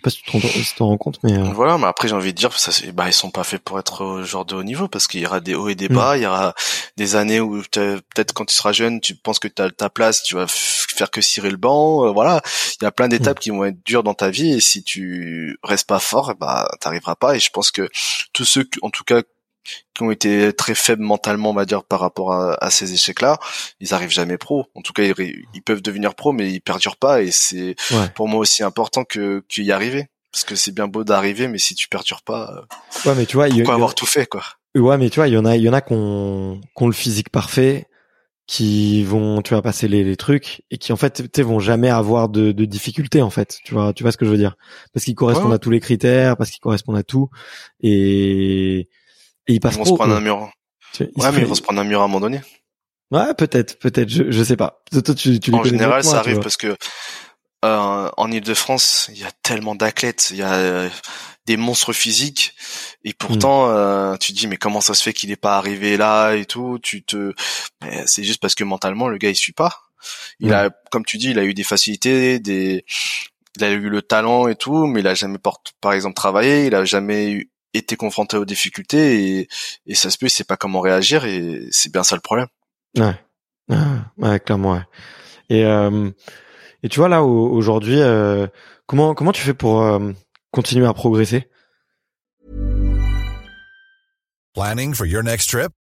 Speaker 2: sais pas si tu te rends, compte, mais euh,
Speaker 3: voilà. Mais après, j'ai envie de dire, ça, bah, ils sont pas faits pour être au genre de haut niveau parce qu'il y aura des hauts et des bas. Mm. Il y aura des années où peut-être quand tu seras jeune, tu penses que tu as ta place, tu vas faire que cirer le banc. Euh, voilà, il y a plein d'étapes mm. qui vont être dures dans ta vie et si tu restes pas fort, bah, t'arriveras pas. Et je pense que tous ceux, en tout cas, qui ont été très faibles mentalement, on va dire, par rapport à, ces échecs-là, ils arrivent jamais pro. En tout cas, ils, peuvent devenir pro, mais ils perdurent pas. Et c'est pour moi aussi important que qu'il y arriver, parce que c'est bien beau d'arriver, mais si tu perdures pas,
Speaker 2: euh, ouais, mais tu vois,
Speaker 3: il avoir tout fait, quoi.
Speaker 2: Ouais, mais tu vois, il y en a, il y en a qu'on qu'on le physique parfait, qui vont, tu vas passer les, les, trucs et qui en fait, tu vont jamais avoir de, de difficultés en fait. Tu vois, tu vois ce que je veux dire? Parce qu'ils correspondent à tous les critères, parce qu'ils correspondent à tout et et ils
Speaker 3: passent ils vont se prendre un mur. ouais, mais ils vont se prendre un mur à un moment donné.
Speaker 2: Ouais, peut-être, peut-être, je, je sais pas. Toi, tu, tu
Speaker 3: en général, ça arrive parce que euh, en Ile-de-France, il y a tellement d'athlètes, il y a euh, des monstres physiques, et pourtant, hmm. euh, tu te dis mais comment ça se fait qu'il n'est pas arrivé là et tout? Tu te, c'est juste parce que mentalement le gars il suit pas. Il a, comme tu dis, il a eu des facilités, des, il a eu le talent et tout, mais il a jamais par exemple travaillé, il a jamais eu été confronté aux difficultés et, et ça se peut, il sait pas comment réagir et c'est bien ça le problème.
Speaker 2: Ouais, ah, ouais, clairement. Ouais. Et euh, et tu vois là aujourd'hui, euh, comment comment tu fais pour euh, continuer à progresser?
Speaker 4: Planning for your next trip?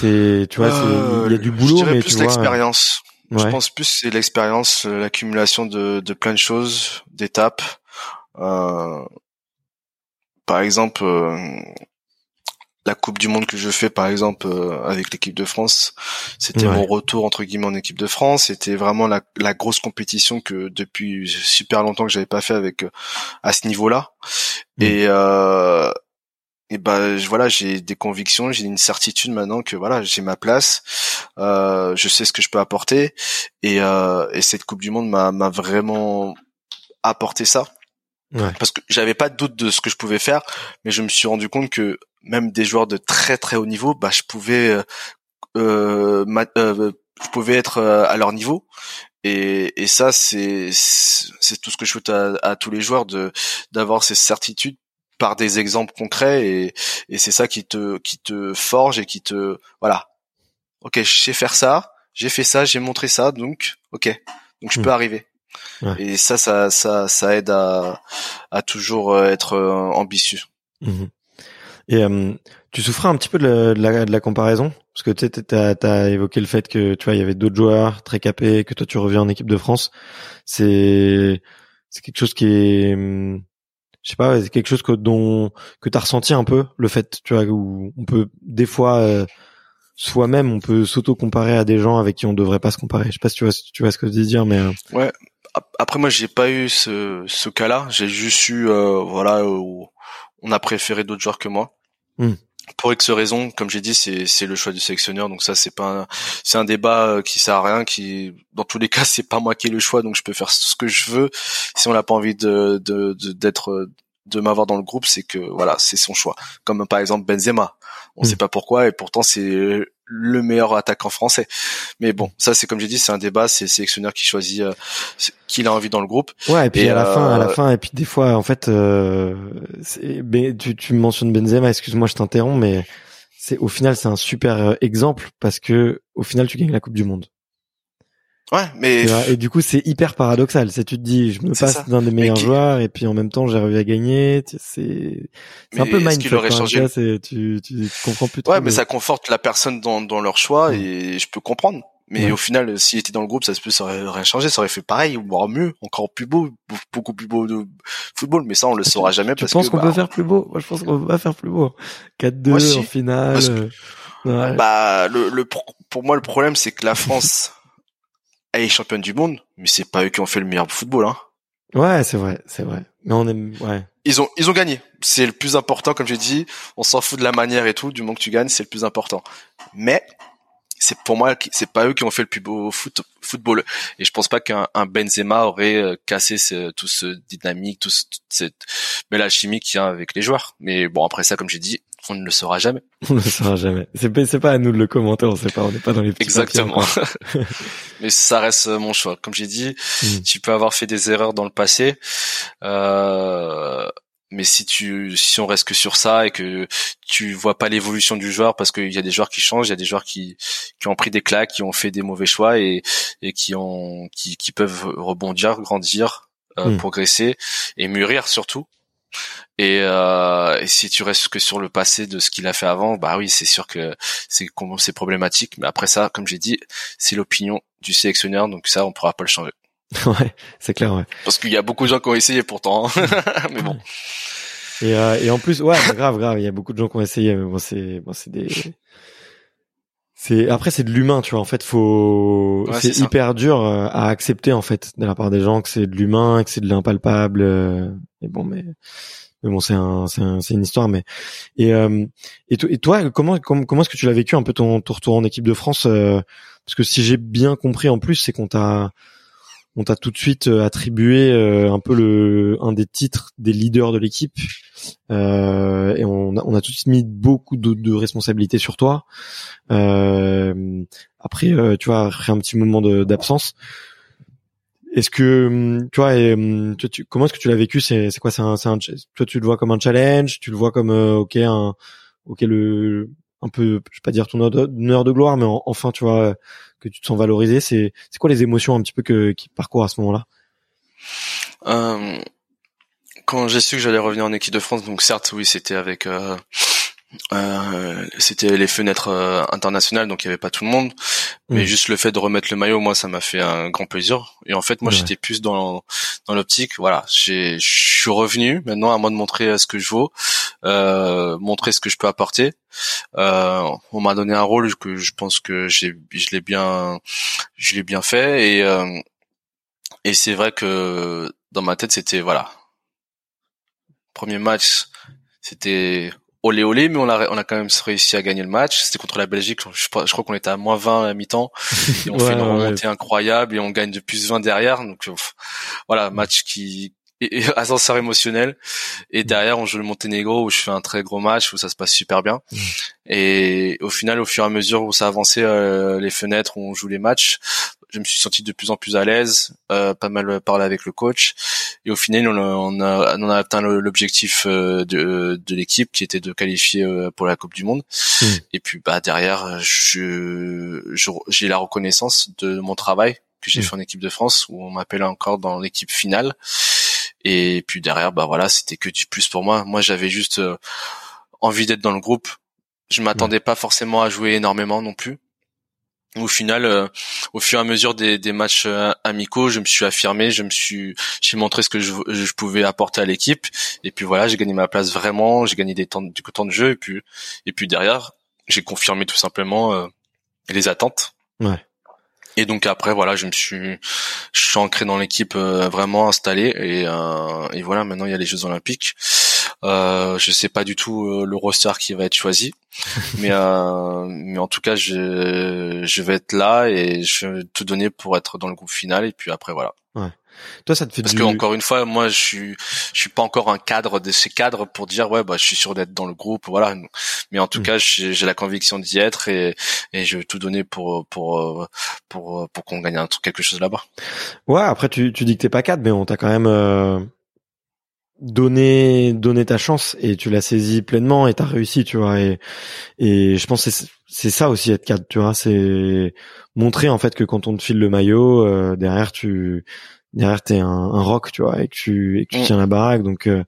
Speaker 2: C'est, tu vois, il y a du boulot, mais
Speaker 3: plus l'expérience. Je pense plus c'est l'expérience, euh, l'accumulation de, de plein de choses, d'étapes. Euh, par exemple, euh, la Coupe du Monde que je fais, par exemple, euh, avec l'équipe de France, c'était mon retour entre guillemets en équipe de France. C'était vraiment la, la, grosse compétition que depuis super longtemps que j'avais pas fait avec à ce niveau-là. Mm. Et et ben voilà j'ai des convictions j'ai une certitude maintenant que voilà j'ai ma place. Euh, je sais ce que je peux apporter. Et, euh, et cette coupe du monde m'a m'a vraiment apporté ça. Ouais. parce que j'avais pas de doute de ce que je pouvais faire mais je me suis rendu compte que même des joueurs de très très haut niveau bah je pouvais euh, euh, euh je pouvais être à leur niveau. Et, et ça c'est c'est tout ce que je souhaite à, à tous les joueurs de d'avoir ces certitudes par des exemples concrets et, et c'est ça qui te qui te forge et qui te voilà. Ok je sais faire ça j'ai fait ça j'ai montré ça donc ok. Donc je peux hmm. arriver et ça ça ça ça aide à à toujours euh, être euh, ambitieux.
Speaker 2: Mmh Et tu souffrais un petit peu de la, de la, comparaison? Parce que tu as, as évoqué le fait que tu vois il y avait d'autres joueurs très capés, que toi tu reviens en équipe de France. C'est c'est quelque chose qui est je sais pas, c'est quelque chose que dont que t'as ressenti un peu le fait, tu vois, où on peut des fois euh, soi-même on peut s'auto-comparer à des gens avec qui on devrait pas se comparer. Je sais pas si tu vois, tu vois ce que je veux dire, mais euh,
Speaker 3: ouais. Après moi j'ai pas eu ce, ce cas-là, j'ai juste eu euh, voilà où on a préféré d'autres joueurs que moi. Hmm. Pour X raisons, comme j'ai dit, c'est le choix du sélectionneur, donc ça c'est pas c'est un débat qui sert à rien, qui dans tous les (laughs) cas c'est pas moi qui ai le choix, donc je peux faire ce que je veux. Si on n'a pas envie de d'être de, de m'avoir dans le groupe, c'est que voilà, c'est son choix. Comme par exemple Benzema, on ne hmm. sait pas pourquoi et pourtant c'est le meilleur attaquant français. Mais bon, ça c'est comme j'ai dit, c'est un débat, c'est le sélectionneur qui choisit euh, qu'il a envie dans le groupe.
Speaker 2: Ouais, et puis à la fin, à la euh, fin, et puis des fois, en fait, euh, tu, tu mentionnes Benzema, excuse-moi, je t'interromps, mais c'est au final c'est un super euh, exemple parce que au final tu gagnes la Coupe du Monde.
Speaker 3: Ouais, mais
Speaker 2: et du coup c'est hyper paradoxal. C'est tu te dis je me passe d'un des meilleurs joueurs et puis en même temps j'ai réussi à gagner. C'est c'est un peu mindfuck. aurait changé tu, tu comprends plus.
Speaker 3: Ouais, mais ça conforte la personne dans dans leur choix et je peux comprendre. Mais au final, s'il était dans le groupe, ça se peut, ça aurait rien changé, ça aurait fait pareil, voire mieux, encore plus beau, beaucoup plus beau de football. Mais ça, on le saura jamais.
Speaker 2: Tu penses qu'on peut bah, faire plus beau? Moi, je pense qu'on peut pas faire plus beau. 4-2 en finale.
Speaker 3: Bah, le, le, pour moi, le problème, c'est que la France elle est championne du monde, mais c'est pas eux qui ont fait le meilleur football, hein.
Speaker 2: Ouais, c'est vrai, c'est vrai. Mais on aime, ouais.
Speaker 3: Ils ont, ils ont gagné. C'est le plus important, comme j'ai dit. On s'en fout de la manière et tout. Du moment que tu gagnes, c'est le plus important. Mais, c'est pour moi, c'est pas eux qui ont fait le plus beau foot, football. Et je pense pas qu'un Benzema aurait euh, cassé ce, tout ce dynamique, tout cette mélange chimique qu'il y a avec les joueurs. Mais bon, après ça, comme j'ai dit, on ne le saura jamais.
Speaker 2: On ne le saura jamais. C'est pas, c'est pas à nous de le commenter, on sait pas, on n'est pas dans les petits
Speaker 3: Exactement. (laughs) Mais ça reste mon choix. Comme j'ai dit, hmm. tu peux avoir fait des erreurs dans le passé, euh, mais si tu, si on reste que sur ça et que tu vois pas l'évolution du joueur, parce qu'il y a des joueurs qui changent, il y a des joueurs qui, qui ont pris des claques, qui ont fait des mauvais choix et, et qui ont, qui, qui peuvent rebondir, grandir, euh, hmm. progresser et mûrir surtout. Et, euh, et, si tu restes que sur le passé de ce qu'il a fait avant, bah oui, c'est sûr que c'est c'est problématique. Mais après ça, comme j'ai dit, c'est l'opinion du sélectionneur, donc ça, on pourra pas le changer. (laughs)
Speaker 2: ouais, c'est clair, ouais.
Speaker 3: Parce qu'il y a beaucoup de gens qui ont essayé pourtant, hein. (laughs) (laughs) mais bon.
Speaker 2: Et, euh, et en plus, ouais, grave, grave, il y a beaucoup de gens qui ont essayé, mais bon, c'est bon, c'est des c'est après c'est de l'humain, tu vois. En fait, faut c'est hyper dur euh, à accepter en fait de la part des gens que c'est de l'humain, que c'est de l'impalpable. Euh, et bon, mais mais bon, c'est un, c'est un, une histoire. Mais et euh, et, et, toi, comment comment, comment est-ce que tu l'as vécu un peu ton, ton retour en équipe de France Parce que si j'ai bien compris en plus, c'est qu'on t'a on t'a tout de suite euh, attribué euh, un peu le un des titres des leaders de l'équipe euh, et on a, tout de suite mis beaucoup de, responsabilités sur toi. Après, tu vois, après un petit moment d'absence. Est-ce que hum, tu vois, hum, tu, comment est-ce que tu l'as vécu? C'est quoi? C'est un, un, toi tu le vois comme un challenge? Tu le vois comme ok un ok le un peu je vais pas dire ton honneur de gloire, mais enfin tu vois que tu te sens valorisé. C'est c'est quoi les émotions un petit peu que qui parcourent à ce moment-là?
Speaker 3: Euh, Quand j'ai su que j'allais revenir en équipe de France, donc certes oui c'était avec euh, euh, c'était les fenêtres euh, internationales, donc il y avait pas tout le monde. Mais mm. juste le fait de remettre le maillot, moi, ça m'a fait un grand plaisir. Et en fait, moi, j'étais plus dans dans l'optique. Voilà, j'ai, je suis revenu. Maintenant, à moi de montrer ce que je vaux, euh, montrer ce que je peux apporter. Euh, on m'a donné un rôle que je pense que j'ai, je l'ai bien, je l'ai bien fait. Et euh, et c'est vrai que dans ma tête, c'était voilà, premier match, c'était olé olé, mais on a, on a quand même réussi à gagner le match. C'était contre la Belgique, je, crois qu'on était à moins 20 à mi-temps, (laughs) et on fait une remontée incroyable et on gagne de plus 20 derrière. Donc voilà, match qui est (laughs) ascenseur émotionnel. Et derrière, on joue le Monténégro où je fais un très gros match où ça se passe super bien. Mm. Et au final, au fur et à mesure où ça avançait euh, les fenêtres où on joue les matchs, je me suis senti de plus en plus à l'aise, euh, pas mal parlé avec le coach, et au final on a, on a, atteint l'objectif euh, de, de l'équipe qui était de qualifier euh, pour la Coupe du Monde. Hmm. Et puis bah derrière, je j'ai la reconnaissance de mon travail que j'ai hmm. fait en équipe de France où on m'appelle encore dans l'équipe finale. Et puis derrière, bah voilà, c'était que du plus pour moi. Moi, j'avais juste envie d'être dans le groupe. Je m'attendais pas forcément à jouer énormément non plus. Au final, euh, au fur et à mesure des, des matchs euh, amicaux, je me suis affirmé, je me suis, j'ai montré ce que je, je pouvais apporter à l'équipe, et puis voilà, j'ai gagné ma place vraiment, j'ai gagné des temps, du temps de jeu, et puis, et puis derrière, j'ai confirmé tout simplement euh, les attentes.
Speaker 2: Ouais.
Speaker 3: Et donc après voilà, je me suis, je suis ancré dans l'équipe vraiment installé et, et voilà, maintenant il y a les Jeux Olympiques. Euh, je sais pas du tout euh, le roster qui va être choisi, (laughs) mais euh, mais en tout cas je je vais être là et je vais tout donner pour être dans le groupe final et puis après voilà.
Speaker 2: Ouais. Toi, ça te fait
Speaker 3: parce que encore une fois, moi, je suis, je suis pas encore un cadre de ces cadres pour dire ouais, bah, je suis sûr d'être dans le groupe, voilà. Mais en tout mm. cas, j'ai la conviction d'y être et, et je vais tout donner pour pour pour pour qu'on gagne un truc, quelque chose là-bas.
Speaker 2: Ouais. Après, tu tu dis que t'es pas cadre, mais on t'a quand même euh, donner donner ta chance et tu l'as saisi pleinement et t'as réussi tu vois. Et et je pense c'est c'est ça aussi être cadre tu vois c'est montrer en fait que quand on te file le maillot euh, derrière tu derrière t'es un, un rock tu vois et que tu et que tu mm. tiens la baraque donc euh,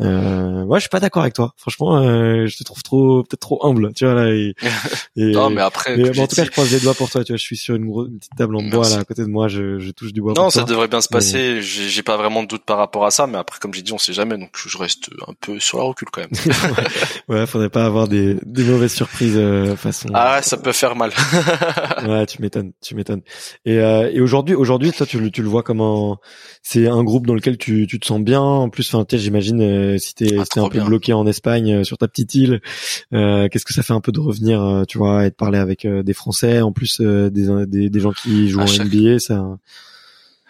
Speaker 2: euh, ouais je suis pas d'accord avec toi. Franchement euh, je te trouve trop peut-être trop humble tu vois là et, (laughs)
Speaker 3: non mais après
Speaker 2: mais, en tout cas je croise les doigts pour toi tu vois je suis sur une, grosse, petite table en bois là à côté de moi je, je touche du bois
Speaker 3: non ça devrait bien se passer j'ai pas vraiment de doute par rapport à ça mais après comme j'ai dit on sait jamais donc je reste un peu sur la recul quand même. (laughs)
Speaker 2: Ouais faudrait pas avoir des, des mauvaises surprises euh, façon
Speaker 3: ah ça peut faire mal. (laughs)
Speaker 2: Ouais tu m'étonnes tu m'étonnes. Et, euh, et aujourd'hui aujourd'hui toi tu, tu le vois comment c'est un groupe dans lequel tu, tu te sens bien. En plus, enfin, j'imagine euh, si t'es ah, un peu bloqué en Espagne euh, sur ta petite île, euh, qu'est-ce que ça fait un peu de revenir, tu vois, et de parler avec des Français, en plus des, des, des gens qui jouent en NBA, ça.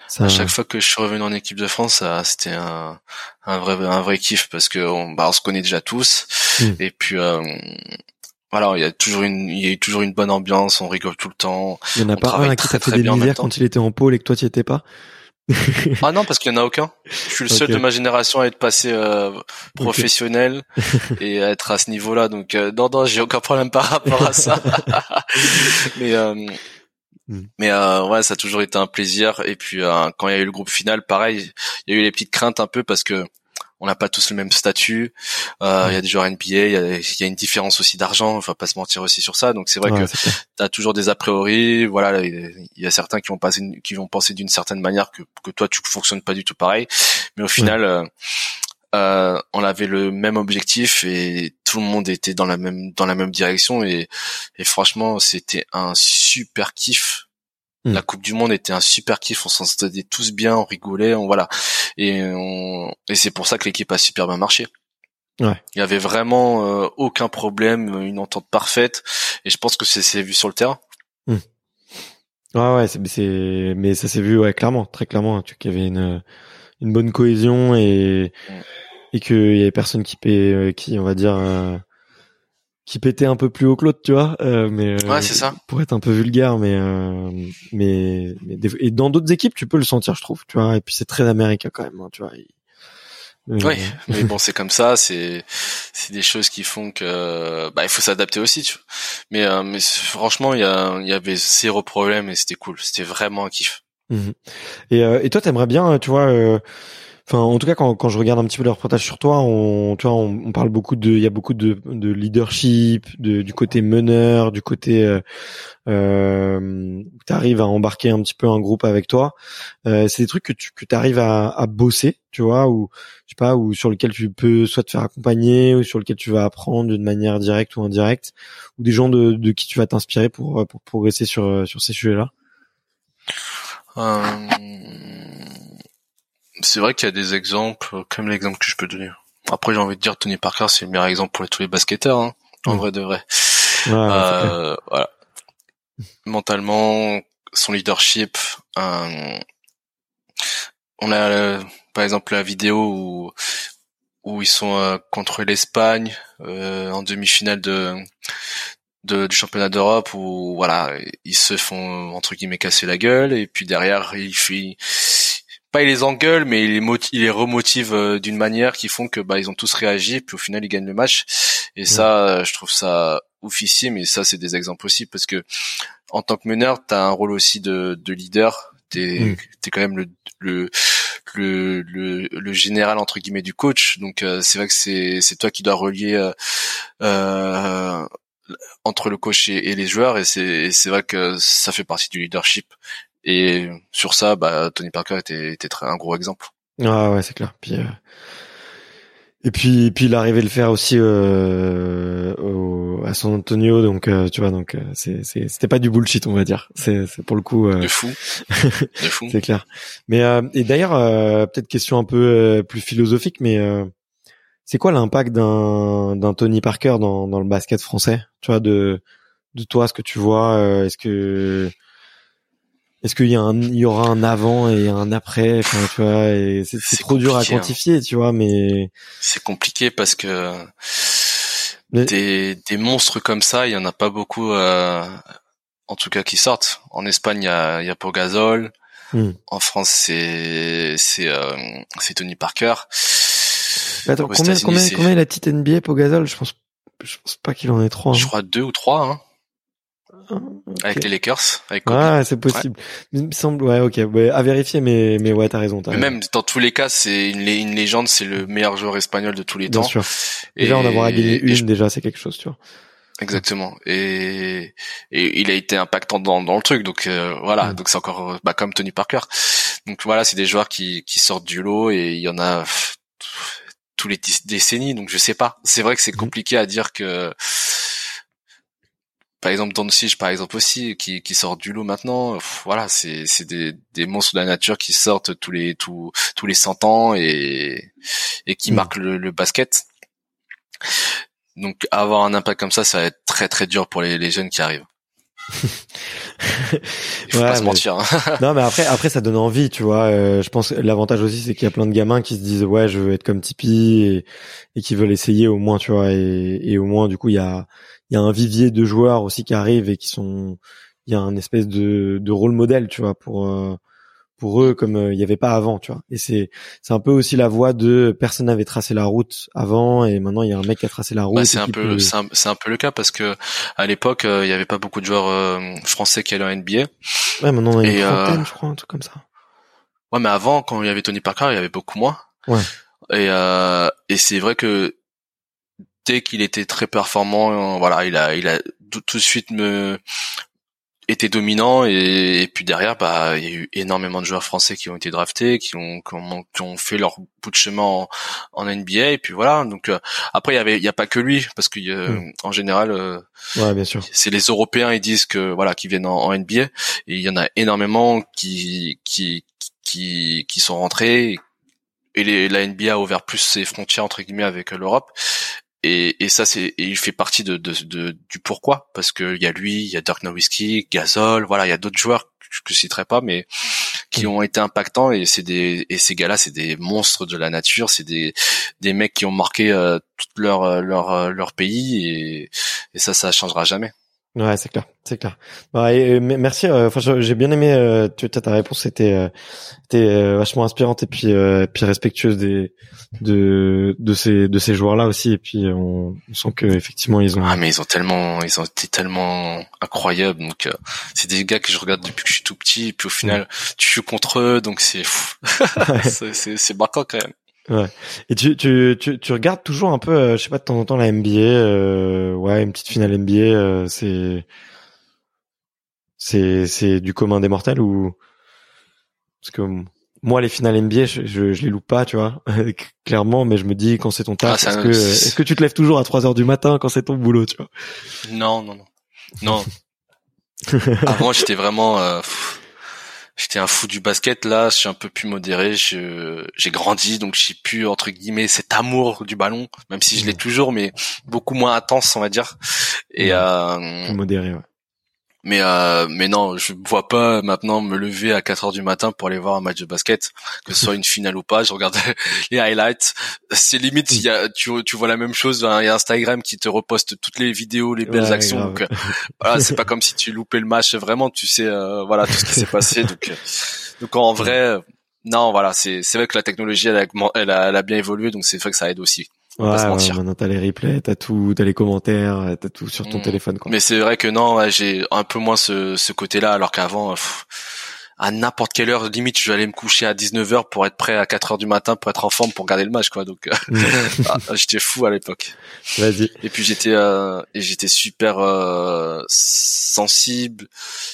Speaker 3: Ça... À chaque fois que je suis revenu en équipe de France, c'était un, un vrai un vrai kiff parce que on, bah, on se connaît déjà tous hmm. et puis voilà, il y a toujours une, il y a toujours une bonne ambiance, on rigole tout le temps.
Speaker 2: Il y en a pas un qui t'a fait des misères quand il était en pôle et que toi tu étais pas? (laughs)
Speaker 3: ah non, parce qu'il y en a aucun. Je suis le seul de ma génération à être passé euh, professionnel (laughs) et à être à ce niveau-là. Donc euh, non, non, j'ai aucun problème par rapport à ça. (laughs) mais euh, hmm. mais euh, ouais, ça a toujours été un plaisir. Et puis euh, quand il y a eu le groupe final, pareil, il y a eu les petites craintes un peu parce que on n'a pas tous le même statut. Euh, il y a des joueurs NBA, il y a, y a, une différence aussi d'argent. On va pas se mentir aussi sur ça. Donc c'est vrai que tu as toujours des a priori. Voilà, il y a certains qui vont passer, qui vont penser d'une certaine manière que, que toi tu fonctionnes pas du tout pareil. Mais au final, euh, euh, on avait le même objectif et tout le monde était dans la même dans la même direction et, et franchement c'était un super kiff Hmm. La Coupe du Monde était un super kiff, on s'en sortait tous bien, on rigolait, on voilà. Et, on, et c'est pour ça que l'équipe a super bien marché.
Speaker 2: Ouais.
Speaker 3: Il y avait vraiment euh, aucun problème, une entente parfaite, et je pense que c'est vu sur le terrain.
Speaker 2: Hmm. Ouais, ouais, c'est, mais ça s'est vu, ouais, clairement, très clairement, hein, qu'il y avait une, une bonne cohésion et, hmm. et qu'il y avait personne qui paie, euh, qui, on va dire, euh, qui pétait un peu plus haut que l'autre, tu vois. Euh, mais
Speaker 3: euh, ouais, c'est ça.
Speaker 2: Pour être un peu vulgaire, mais euh, mais, mais et dans d'autres équipes, tu peux le sentir, je trouve, tu vois. Et puis c'est très américain quand même, hein, tu vois.
Speaker 3: Oui, mais bon, c'est comme ça, c'est c'est des choses qui font que bah il faut s'adapter aussi, tu vois. Mais mais franchement, il y a il y avait zéro problème et c'était cool, c'était vraiment un kiff.
Speaker 2: Mmh et et toi, t'aimerais bien, tu vois Enfin, en tout cas, quand, quand je regarde un petit peu les reportages sur toi, on, tu vois, on, parle beaucoup de, il y a beaucoup de, de leadership, de, du côté meneur, du côté, euh, euh, tu arrives à embarquer un petit peu un groupe avec toi. Euh, c'est des trucs que tu que arrives à, à bosser, tu vois, ou je sais pas, ou sur lequel tu peux soit te faire accompagner, ou sur lequel tu vas apprendre d'une manière directe ou indirecte, ou des gens de, de qui tu vas t'inspirer pour pour progresser sur sur ces sujets-là.
Speaker 3: Euh c'est vrai qu'il y a des exemples, comme l'exemple que je peux donner. Après, j'ai envie de dire Tony Parker, c'est le meilleur exemple pour tous les basketteurs, hein, en vrai de vrai. euh, voilà. Mentalement, son leadership. Euh, on a euh, par exemple la vidéo où où ils sont euh, contre l'Espagne euh, en demi-finale de, de, du championnat d'Europe où voilà ils se font entre guillemets casser la gueule et puis derrière il fait pas il les engueule, mais il les, il les remotive euh, d'une manière qui font que bah ils ont tous réagi, puis au final ils gagnent le match. Et ça, euh, je trouve ça oufissime. Et ça, c'est des exemples aussi parce que en tant que meneur, t'as un rôle aussi de, de leader. T'es mm. es quand même le, le le, le, le, général entre guillemets du coach. Donc euh, c'est vrai que c'est c'est toi qui dois relier euh, euh entre le coach et, les joueurs et c'est c'est vrai que ça fait partie du leadership. Et sur ça, bah Tony Parker était était très, un gros exemple.
Speaker 2: Ah ouais, c'est clair. Puis euh, et puis, puis il arrivait le faire aussi euh, au, à San Antonio, donc euh, tu vois, donc euh, c'est, c'était pas du bullshit, on va dire. C'est, c'est pour le coup.
Speaker 3: Euh, de fou. (laughs)
Speaker 2: De fou. c'est clair. Mais et d'ailleurs, peut-être question un peu plus philosophique, mais c'est quoi l'impact d'un, d'un Tony Parker dans, dans le basket français? Tu vois, de de toi, ce que tu vois, est-ce que est-ce qu'il y a un, il y aura un avant et un après, enfin, tu vois, et c'est, trop dur à hein. quantifier, tu vois, mais
Speaker 3: c'est compliqué parce que des, des monstres comme ça, il y en a pas beaucoup, euh, en tout cas qui sortent. En Espagne, il y a, il y a Pogazol. Hmm. En France, c'est c'est euh, c'est Tony Parker.
Speaker 2: attends, combien combien, combien il a titre NBA Pogazol? Je pense je pense pas qu'il en ait trois.
Speaker 3: Je hein. crois deux ou trois. Hein. Avec les Lakers, avec
Speaker 2: Ah, c'est possible. Il me semble, ouais, ok, à vérifier, mais mais ouais, t'as raison. As
Speaker 3: même dans tous les cas, c'est une, une, légende, c'est le meilleur joueur espagnol de tous les
Speaker 2: Bien
Speaker 3: temps.
Speaker 2: Sûr. Déjà, on avoir à gagner une, déjà, c'est quelque chose, tu vois.
Speaker 3: Exactement. Et, et il a été impactant dans, dans le truc, donc euh, voilà. Donc c'est encore bah, comme Tony Parker. Donc voilà, c'est des joueurs qui qui sortent du lot et il y en a tous les décennies. Donc je sais pas. C'est vrai que c'est mhm. compliqué à dire que par exemple Doncic par exemple aussi qui, qui sort du lot maintenant voilà c'est c'est des, des monstres de la nature qui sortent tous les tous tous les 100 ans et et qui mm. marquent le, le, basket donc avoir un impact comme ça ça va être très très dur pour les, les jeunes qui arrivent (laughs) Il faut pas se mentir. Hein.
Speaker 2: non, mais après, après, ça donne envie, tu vois. Euh, je pense l'avantage aussi, c'est qu'il y a plein de gamins qui se disent ouais, je veux être comme Tipeee et, et qui veulent essayer au moins, tu vois. Et, et au moins, du coup, il y a, il y a un vivier de joueurs aussi qui arrivent et qui sont il y a un espèce de, de rôle modèle tu vois pour euh, pour eux comme euh, il y avait pas avant tu vois. Et c'est c'est un peu aussi la voie de personne n'avait tracé la route avant et maintenant il y a un mec qui a tracé la route bah,
Speaker 3: c'est un peu c'est un, peu le cas parce que à l'époque euh, il y avait pas beaucoup de joueurs français qui allaient en NBA
Speaker 2: ouais maintenant on a une trentaine je crois un truc comme ça.
Speaker 3: Ouais mais avant quand il y avait Tony Parker il y avait beaucoup moins.
Speaker 2: Ouais.
Speaker 3: Et et c'est vrai que qu'il était très performant, euh, voilà, il a, il a tout, de suite me été dominant et, puis derrière bah il y a eu énormément de joueurs français qui ont été draftés qui ont qui ont, fait leur bout de chemin en, NBA et puis voilà. Donc euh, après il y avait il y a pas que lui parce que hmm. en général euh,
Speaker 2: ouais, bien sûr.
Speaker 3: c'est les Européens ils disent que voilà qui viennent en, NBA et il y en a énormément qui qui qui qui sont rentrés et les, la NBA a ouvert plus ses frontières entre guillemets avec l'Europe et, et ça c'est il fait partie de, de, de du pourquoi. Parce que il y a lui il y a Dirk Nowitzki Gasol voilà il y a d'autres joueurs que je citerai pas mais qui mm. ont été impactants. Et c'est des et ces gars-là c'est des monstres de la nature. C'est des des mecs qui ont marqué euh, tout leur euh, leur euh, leur pays. Et, et ça ça changera jamais
Speaker 2: Ouais, c'est clair, c'est clair. Bah, et, merci. Euh, enfin, j'ai bien aimé. Euh, ta réponse c'était euh, était vachement inspirante et puis puis respectueuse des de de ces de ces joueurs là aussi. Et puis on, sent que effectivement ils ont.
Speaker 3: Ah mais ils ont tellement ils ont été tellement incroyables. Donc c'est des gars que je regarde depuis que je suis tout petit. Et puis au final tu joues contre eux, donc c'est (laughs) c'est c'est marquant quand même.
Speaker 2: Ouais. Et tu, tu, tu, tu, regardes toujours un peu, euh, je sais pas, de temps en temps la NBA, euh, ouais, une petite finale NBA, euh, c'est, c'est, c'est du commun des mortels ou parce que moi les finales NBA, je, je, les loupe pas, tu vois, (laughs) clairement, mais je me dis quand c'est ton taf, ah, est-ce que, est-ce que tu te lèves toujours à 3 heures du matin quand c'est ton boulot, tu vois?
Speaker 3: Non, non, non, non. (laughs) Avant, j'étais vraiment j'étais un fou du basket. Là, je suis un peu plus modéré. j'ai grandi, donc j'ai pu entre guillemets cet amour du ballon, même si je l'ai toujours, mais beaucoup moins intense, on va dire. Et euh,
Speaker 2: modéré. Ouais.
Speaker 3: Mais euh, mais non, je vois pas maintenant me lever à 4 heures du matin pour aller voir un match de basket, que ce soit une finale ou pas. Je regarde (laughs) les highlights. C'est limite, il y a, tu, tu vois la même chose. Hein, il y a Instagram qui te reposte toutes les vidéos, les belles actions. Donc euh, voilà, c'est pas (laughs) comme si tu loupais le match. Vraiment, tu sais, euh, voilà tout ce qui s'est (laughs) passé. Donc donc en vrai, non, voilà, c'est c'est vrai que la technologie elle elle a, elle a bien évolué, donc c'est vrai que ça aide aussi.
Speaker 2: Ouais, ouais, maintenant t'as les replays, t'as tout, t'as les commentaires, t'as tout sur ton mm. téléphone. Quoi.
Speaker 3: Mais c'est vrai que non, j'ai un peu moins ce, ce côté-là, alors qu'avant, à n'importe quelle heure. Limite, je vais aller me coucher à 19h pour être prêt à 4h du matin pour être en forme pour garder le match, quoi. Donc, (laughs) ah, j'étais fou à l'époque.
Speaker 2: Vas-y.
Speaker 3: Et puis j'étais euh, et j'étais super euh, sensible,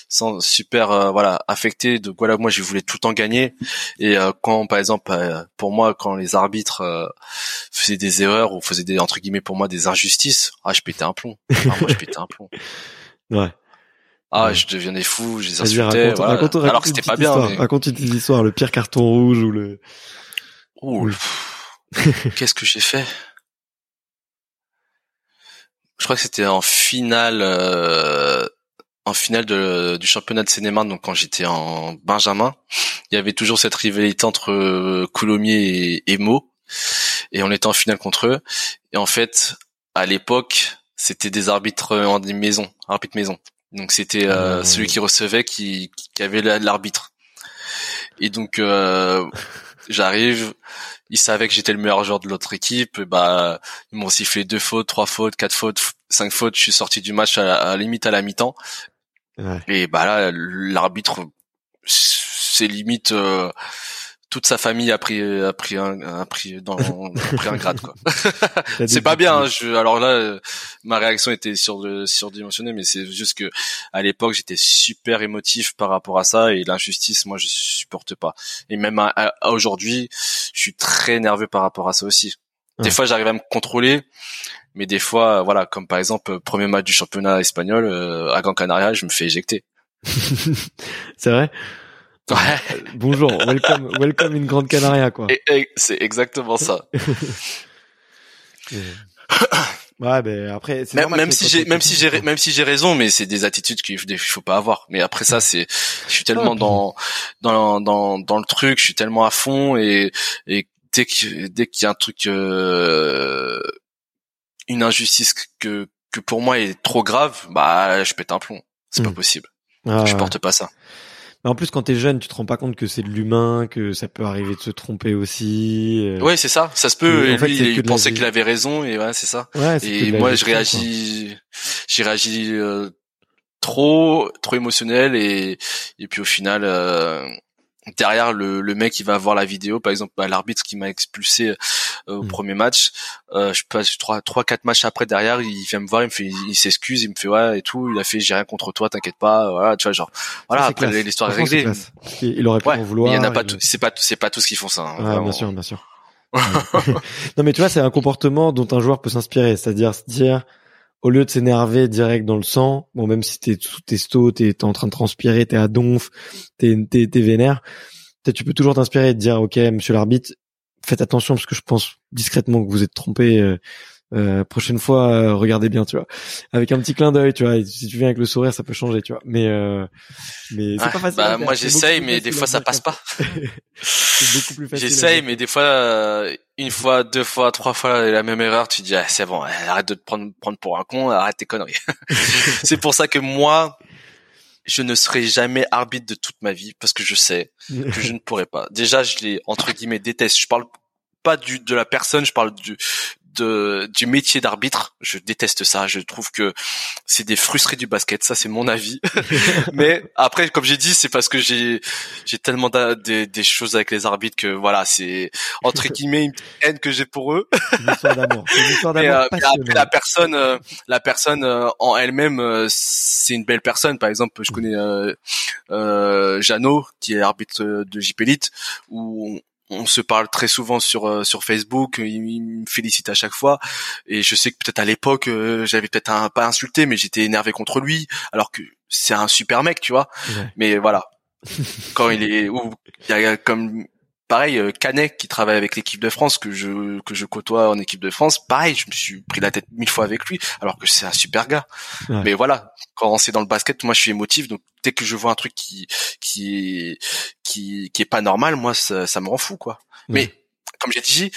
Speaker 3: sans, super euh, voilà affecté. Donc voilà, moi je voulais tout le temps gagner. Et quand par exemple pour moi quand les arbitres faisaient des erreurs ou faisaient des entre guillemets pour moi des injustices, ah je pétais un plomb. Ah, moi je pétais un plomb. (laughs)
Speaker 2: Ouais.
Speaker 3: Ah, je devenais fou, je les insultais. Alors que c'était pas bien.
Speaker 2: Raconte une petite histoire, le pire carton rouge ou le.
Speaker 3: Ouh, (laughs) Qu'est-ce que j'ai fait? Je crois que c'était en finale, euh, en finale de, du championnat de cinéma. Donc quand j'étais en Benjamin, il y avait toujours cette rivalité entre euh, Coulommiers et, et Mo, et on était en finale contre eux. Et en fait, à l'époque, c'était des arbitres en maison, arbitres maison. Donc c'était euh, ah, celui qui recevait qui, qui avait l'arbitre. Et donc euh, j'arrive, ils savaient que j'étais le meilleur joueur de l'autre équipe. bah ils m'ont sifflé deux fautes, trois fautes, quatre fautes, cinq fautes. Je suis sorti du match à, la limite à la mi-temps. Et bah là l'arbitre c'est limite euh, toute sa famille a pris a pris un a pris dans a pris un grade quoi. (laughs) (laughs) c'est pas bien. Hein, je, alors là, ma réaction était sur surdimensionnée, mais c'est juste que à l'époque j'étais super émotif par rapport à ça et l'injustice, moi je supporte pas. Et même à, aujourd'hui, je suis très nerveux par rapport à ça aussi. Des fois, j'arrive à me contrôler, mais des fois, voilà, comme par exemple premier match du championnat espagnol euh, à Gran Canaria, je me fais éjecter. (laughs)
Speaker 2: c'est vrai? Ouais. Bonjour, welcome, welcome in Grande Canaria, quoi.
Speaker 3: c'est exactement ça. (coughs)
Speaker 2: ouais, ben après,
Speaker 3: même, même si j'ai, même si j'ai, même si j'ai raison, mais c'est des attitudes qu'il faut pas avoir. Mais après ça, c'est, je suis tellement dans, dans, dans, dans le truc, je suis tellement à fond et, et dès que, dès qu'il y a un truc, euh, une injustice que, que pour moi est trop grave, bah, je pète un plomb. C'est pas hmm. possible. Ah, je porte pas ça
Speaker 2: en plus, quand t'es jeune, tu te rends pas compte que c'est de l'humain, que ça peut arriver de se tromper aussi.
Speaker 3: Euh. Ouais, c'est ça. Ça se peut. Et, lui, il pensait qu'il avait raison, et ouais, c'est ça. Ouais, et moi, je réagis, j'ai réagi euh, trop, trop émotionnel, et et puis au final, euh, derrière le, le mec qui va voir la vidéo. Par exemple bah, l'arbitre qui m'a expulsé euh, au mm. premier match euh, je passe trois trois quatre matchs après derrière il vient me voir il me fait il s'excuse il me fait ouais et tout. Il a fait j'ai rien contre toi t'inquiète pas. Voilà tu vois genre voilà après l'histoire est réglée.
Speaker 2: il aurait pu en vouloir
Speaker 3: il y en a pas c'est pas c'est pas tous qui font ça
Speaker 2: hein, bien sûr bien sûr. (laughs) (laughs) Non mais tu vois c'est un comportement dont un joueur peut s'inspirer. C'est-à-dire se dire au lieu de s'énerver direct dans le sang, bon même si t'es sous testo, t'es es en train de transpirer, t'es à donf, t'es t'es t'es vénère, tu peux toujours t'inspirer et te dire ok monsieur l'arbitre, faites attention parce que je pense discrètement que vous êtes trompé. Euh, euh, prochaine fois, euh, regardez bien, tu vois, avec un petit clin d'œil, tu vois. Si tu viens avec le sourire, ça peut changer, tu vois. Mais euh, mais c'est pas facile.
Speaker 3: Bah, moi, j'essaye, (laughs) mais des fois, ça passe pas. J'essaye, mais des fois, une fois, deux fois, trois fois la même erreur, tu dis ah, c'est bon, arrête de te prendre prendre pour un con, arrête tes conneries. (laughs) c'est pour ça que moi, je ne serai jamais arbitre de toute ma vie parce que je sais que je (laughs) ne pourrai pas. Déjà, je les entre guillemets déteste. Je parle pas du de la personne, je parle du de, du métier d'arbitre. Je déteste ça. Je trouve que c'est des frustrés du basket. Ça, c'est mon avis. (laughs) Mais après, comme j'ai dit, c'est parce que j'ai j'ai tellement des, des choses avec les arbitres que voilà, c'est entre guillemets une haine que j'ai pour eux. Une histoire d'amour. Euh, la personne, euh, la personne euh, en elle-même, c'est une belle personne. Par exemple, je connais euh, Jeannot, qui est arbitre de JP Elite, où on se parle très souvent sur euh, sur Facebook, il, me félicite à chaque fois et je sais que peut-être à l'époque euh, j'avais peut-être un, pas insulté mais j'étais énervé contre lui alors que c'est un super mec, tu vois. Mais voilà. (laughs) Quand il est ou il y a comme pareil euh, Canet qui travaille avec l'équipe de France que je que je côtoie en équipe de France pareil je me suis pris la tête mille fois avec lui alors que c'est un super gars. Mais voilà quand c'est dans le basket moi je suis émotif donc dès que je vois un truc qui qui qui qui est pas normal moi ça, ça me rend fou quoi. Mais comme j'ai dit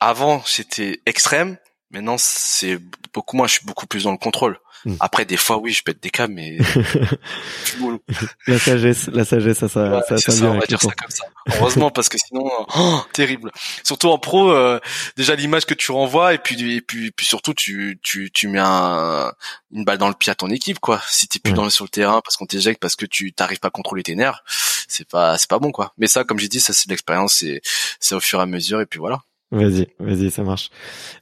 Speaker 3: avant c'était extrême maintenant c'est beaucoup moins je suis beaucoup plus dans le contrôle Hmm. Après, des fois, oui, je pète des câbles, mais (laughs)
Speaker 2: la sagesse, la sagesse, ça, ça, ça,
Speaker 3: ça, on va dire ça comme ça. Heureusement, parce que sinon, oh, terrible. Surtout en pro, euh, déjà l'image que tu renvoies, et puis, et puis, puis surtout, tu, tu, tu mets un, une balle dans le pied à ton équipe, quoi. Si t'es plus dans, sur le terrain parce qu'on t'éjecte, parce que tu t'arrives pas à contrôler tes nerfs, c'est pas c'est pas bon quoi. Mais ça, comme j'ai dit, ça c'est de l'expérience, c'est c'est au fur et à mesure et puis voilà.
Speaker 2: Vas-y, vas-y, ça marche.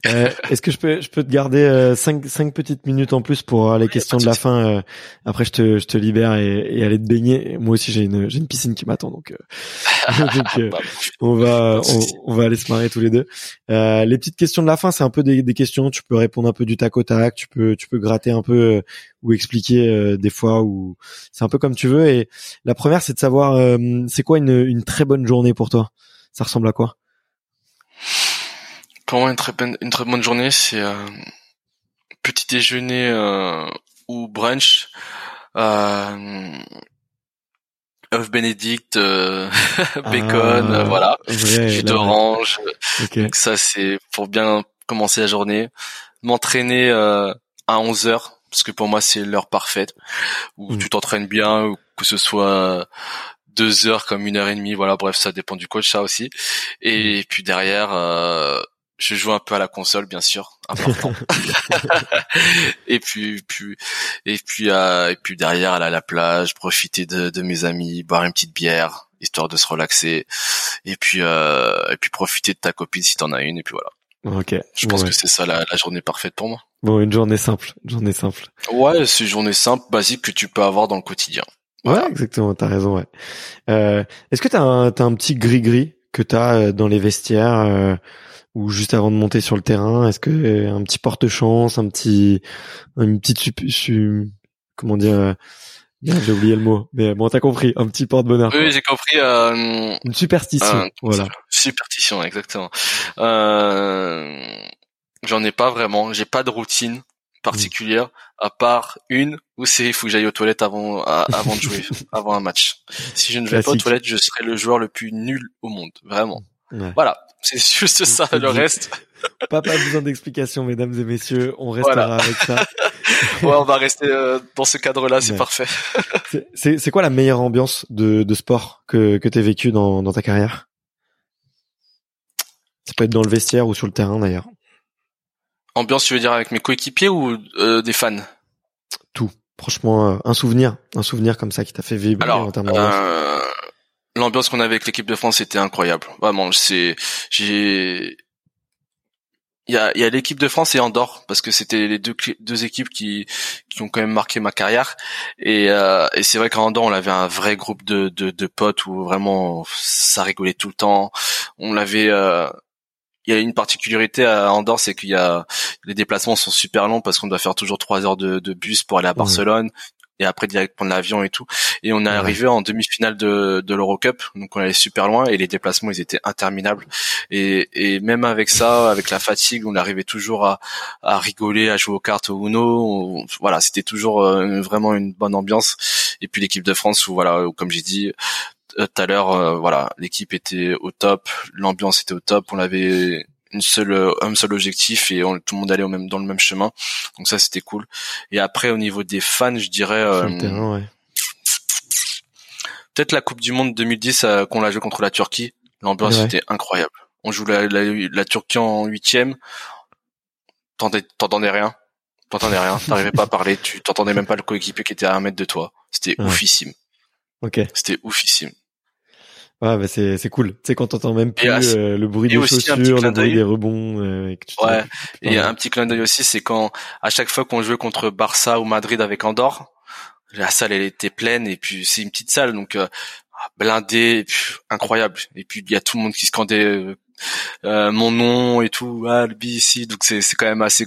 Speaker 2: Euh, (laughs) Est-ce que je peux, je peux te garder euh, cinq, cinq petites minutes en plus pour euh, les questions de la fin. Euh, après, je te, je te libère et, et aller te baigner. Moi aussi, j'ai une, j'ai une piscine qui m'attend, donc, (laughs) (laughs) donc bah, on va, on, on, va aller se marrer tous les deux. les petites questions de la fin, c'est un peu des, des, questions. Tu peux répondre un peu du tac au tac. Tu peux, tu peux gratter un peu ou expliquer des fois ou c'est un peu comme tu veux. Et la première, c'est de savoir, c'est quoi une, une très bonne journée pour toi? Ça ressemble à quoi?
Speaker 3: Comment une très bonne, une très bonne journée, c'est euh, petit déjeuner euh, ou brunch, euh, œuf bénédicte, euh, (laughs) bacon, ah, voilà, jus d'orange. Donc ça c'est pour bien commencer la journée. M'entraîner à 11 heures parce que pour moi c'est l'heure parfaite où mm. tu t'entraînes bien, ou que ce soit deux heures comme une heure et demie, voilà, bref, ça dépend du coach, ça aussi. Et mm. puis derrière, euh, je joue un peu à la console, bien sûr, important. (laughs) et puis, puis, et puis, euh, et puis derrière, aller à la plage, profiter de, de, mes amis, boire une petite bière, histoire de se relaxer. Et puis, euh, et puis profiter de ta copine si t'en as une. Et puis voilà.
Speaker 2: Ok.
Speaker 3: Je pense que c'est ça la, la, journée parfaite pour moi.
Speaker 2: Bon, une journée simple, une journée simple.
Speaker 3: Ouais, c'est une journée simple, basique que tu peux avoir dans le quotidien.
Speaker 2: Ouais, exactement. T'as raison. Ouais. Euh, Est-ce que t'as un, as un petit gris gris que t'as euh, dans les vestiaires? Euh, ou juste avant de monter sur le terrain Est-ce que euh, un petit porte-chance, un petit, une petite, comment dire euh, j'ai oublié le mot, mais bon, t'as compris, un petit porte-bonheur.
Speaker 3: Oui, j'ai compris. Euh,
Speaker 2: une superstition, voilà.
Speaker 3: Superstition, exactement. Euh, J'en ai pas vraiment. J'ai pas de routine particulière à part une où c'est il faut que j'aille aux toilettes avant avant de jouer, (laughs) avant un match. Si je ne vais pas aux toilettes, je serai le joueur le plus nul au monde, vraiment. Voilà, c'est juste ça. Le reste.
Speaker 2: Pas, pas besoin d'explication, mesdames et messieurs. On restera avec ça. (laughs)
Speaker 3: ouais, on va rester euh, dans ce cadre-là. C'est parfait. (laughs)
Speaker 2: c'est quoi la meilleure ambiance de, de sport que que t'aies vécu dans dans ta carrière? Ça peut être dans le vestiaire ou sur le terrain d'ailleurs.
Speaker 3: Ambiance, tu veux dire avec mes coéquipiers ou euh, des fans?
Speaker 2: Tout. Franchement, euh, un souvenir, un souvenir comme ça qui t'a fait vibrer en termes d'ambiance
Speaker 3: l'ambiance qu'on avait avec l'équipe de France était incroyable. Vraiment, c'est j'ai il y a, y a l'équipe de France et Andorre parce que c'était les deux deux équipes qui qui ont quand même marqué ma carrière. Et, euh, et c'est vrai qu'en Andorre on avait un vrai groupe de, de, de potes où vraiment ça rigolait tout le temps. On l'avait euh, il y a une particularité à Andorre, c'est qu'il y a les déplacements sont super longs parce qu'on doit faire toujours trois heures de, de, bus pour aller à Barcelone et après direct prendre l'avion et tout. Et on est arrivé en demi-finale de, de l'Eurocup, donc on allait super loin et les déplacements ils étaient interminables. Et, et même avec ça, avec la fatigue, on arrivait toujours à, à rigoler, à jouer aux cartes au Uno. voilà, c'était toujours euh, vraiment une bonne ambiance. Et puis l'équipe de France, où voilà, comme j'ai dit euh, tout à l'heure, euh, voilà, l'équipe était au top, l'ambiance était au top, on avait une seule euh, un seul objectif et on, tout le monde allait au même dans le même chemin. Donc ça c'était cool. Et après au niveau des fans je dirais euh, peut-être la Coupe du Monde 2010 euh, qu'on l'a joué contre la Turquie. L'ambiance était incroyable. On joue la, la, Turquie en huitième. T'entendais rien. T'entendais rien. T'arrivais pas à parler. Tu t'entendais même pas le coéquipier qui était à un mètre de toi. C'était oufissime.
Speaker 2: Ok.
Speaker 3: C'était oufissime
Speaker 2: Ouais, bah c'est c'est cool. Tu sais quand t'entends même plus euh, le bruit des chaussures, le bruit des rebonds. Euh,
Speaker 3: ouais. Et un petit clin d'œil aussi, c'est quand à chaque fois qu'on jouait contre Barça ou Madrid avec Andorre, la salle elle était pleine et puis c'est une petite salle donc euh, blindée, incroyable. Et puis il y a tout le monde qui scandait euh, mon nom et tout, ah le ici, donc c'est c'est quand même assez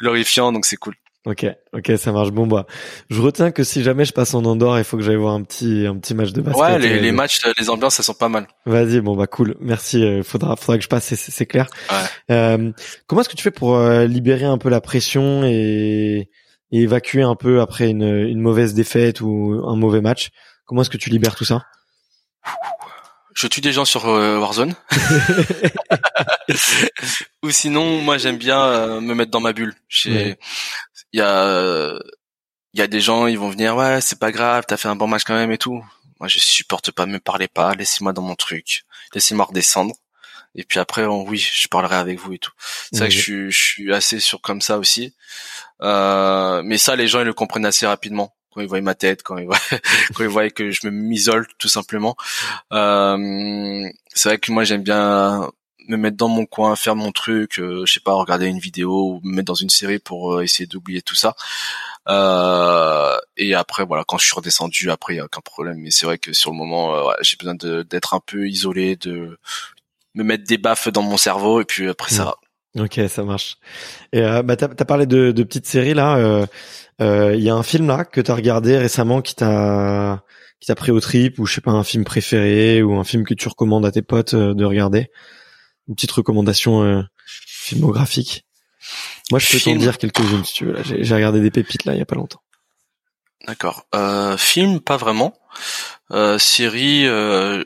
Speaker 3: glorifiant donc c'est cool.
Speaker 2: Ok, ok, ça marche. Bon bah, je retiens que si jamais je passe en Andorre, il faut que j'aille voir un petit un petit match de basket.
Speaker 3: Ouais, les, les matchs, les ambiances, elles sont pas mal.
Speaker 2: Vas-y, bon bah cool, merci. Euh, faudra faudra que je passe, c'est clair. Ouais. Euh, comment est-ce que tu fais pour euh, libérer un peu la pression et, et évacuer un peu après une, une mauvaise défaite ou un mauvais match? Comment est-ce que tu libères tout ça?
Speaker 3: Je tue des gens sur euh, Warzone. (laughs) (laughs) Ou sinon, moi j'aime bien euh, me mettre dans ma bulle. Il y a il y a des gens, ils vont venir, ouais, c'est pas grave, t'as fait un bon match quand même et tout. Moi, je supporte pas, me parlez pas, laissez-moi dans mon truc, laissez-moi redescendre. Et puis après, oui, je parlerai avec vous et tout. C'est vrai que je suis, je suis assez sûr comme ça aussi. Euh, mais ça, les gens, ils le comprennent assez rapidement. quand ils voient ma tête, quand ils voient (laughs) quand ils voient que je m'isole tout simplement. Euh, c'est vrai que moi j'aime bien me mettre dans mon coin, faire mon truc, euh, je sais pas, regarder une vidéo ou me mettre dans une série pour euh, essayer d'oublier tout ça. Euh, et après, voilà, quand je suis redescendu, après, il y a aucun problème. Mais c'est vrai que sur le moment, euh, j'ai besoin d'être un peu isolé, de me mettre des baffes dans mon cerveau, et puis après, ça
Speaker 2: mm. va. Ok, ça marche. Et euh, bah, t'as as parlé de, de petites séries là. Il y a un film là que t'as regardé récemment qui t'a qui t'a pris au trip ou je sais pas un film préféré ou un film que tu recommandes à tes potes de regarder? Une petite recommandation euh, filmographique. Moi, je peux t'en dire quelques-unes si tu veux. J'ai regardé des pépites là il y a pas longtemps.
Speaker 3: D'accord. Euh, film, pas vraiment. Euh, série. Euh...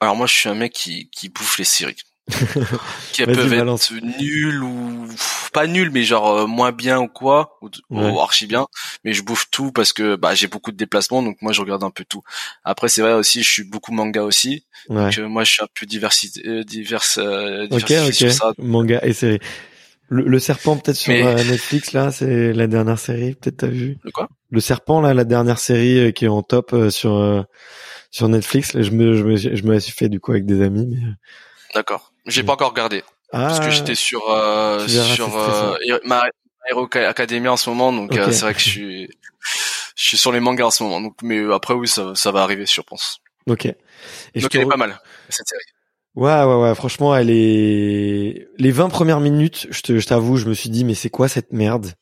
Speaker 3: Alors moi, je suis un mec qui, qui bouffe les séries. (laughs) qui peuvent être nul ou pas nul mais genre euh, moins bien ou quoi ou, archi bien. Mais je bouffe tout parce que bah j'ai beaucoup de déplacements donc moi je regarde un peu tout. Après c'est vrai aussi je suis beaucoup manga aussi. Donc euh, moi je suis un peu diversité euh, divers
Speaker 2: ok ok. manga et série le, serpent peut-être sur Netflix là c'est la dernière série peut-être t'as vu?
Speaker 3: Le quoi?
Speaker 2: Le serpent là la dernière série qui est en top sur sur Netflix. Là, je me je me je me suis fait du coup avec des amis mais
Speaker 3: D'accord. J'ai pas encore regardé parce que ah. j'étais sur euh, sur euh, ma Hero Academia en ce moment, donc euh, c'est vrai que je suis je suis sur les mangas en ce moment. Donc, mais après oui, ça, ça va arriver, je pense.
Speaker 2: Ok. Et
Speaker 3: donc elle est pas mal cette série.
Speaker 2: Ouais, ouais, ouais. Franchement, elle est. Les 20 premières minutes, je te, je t'avoue, je me suis dit, mais c'est quoi cette merde?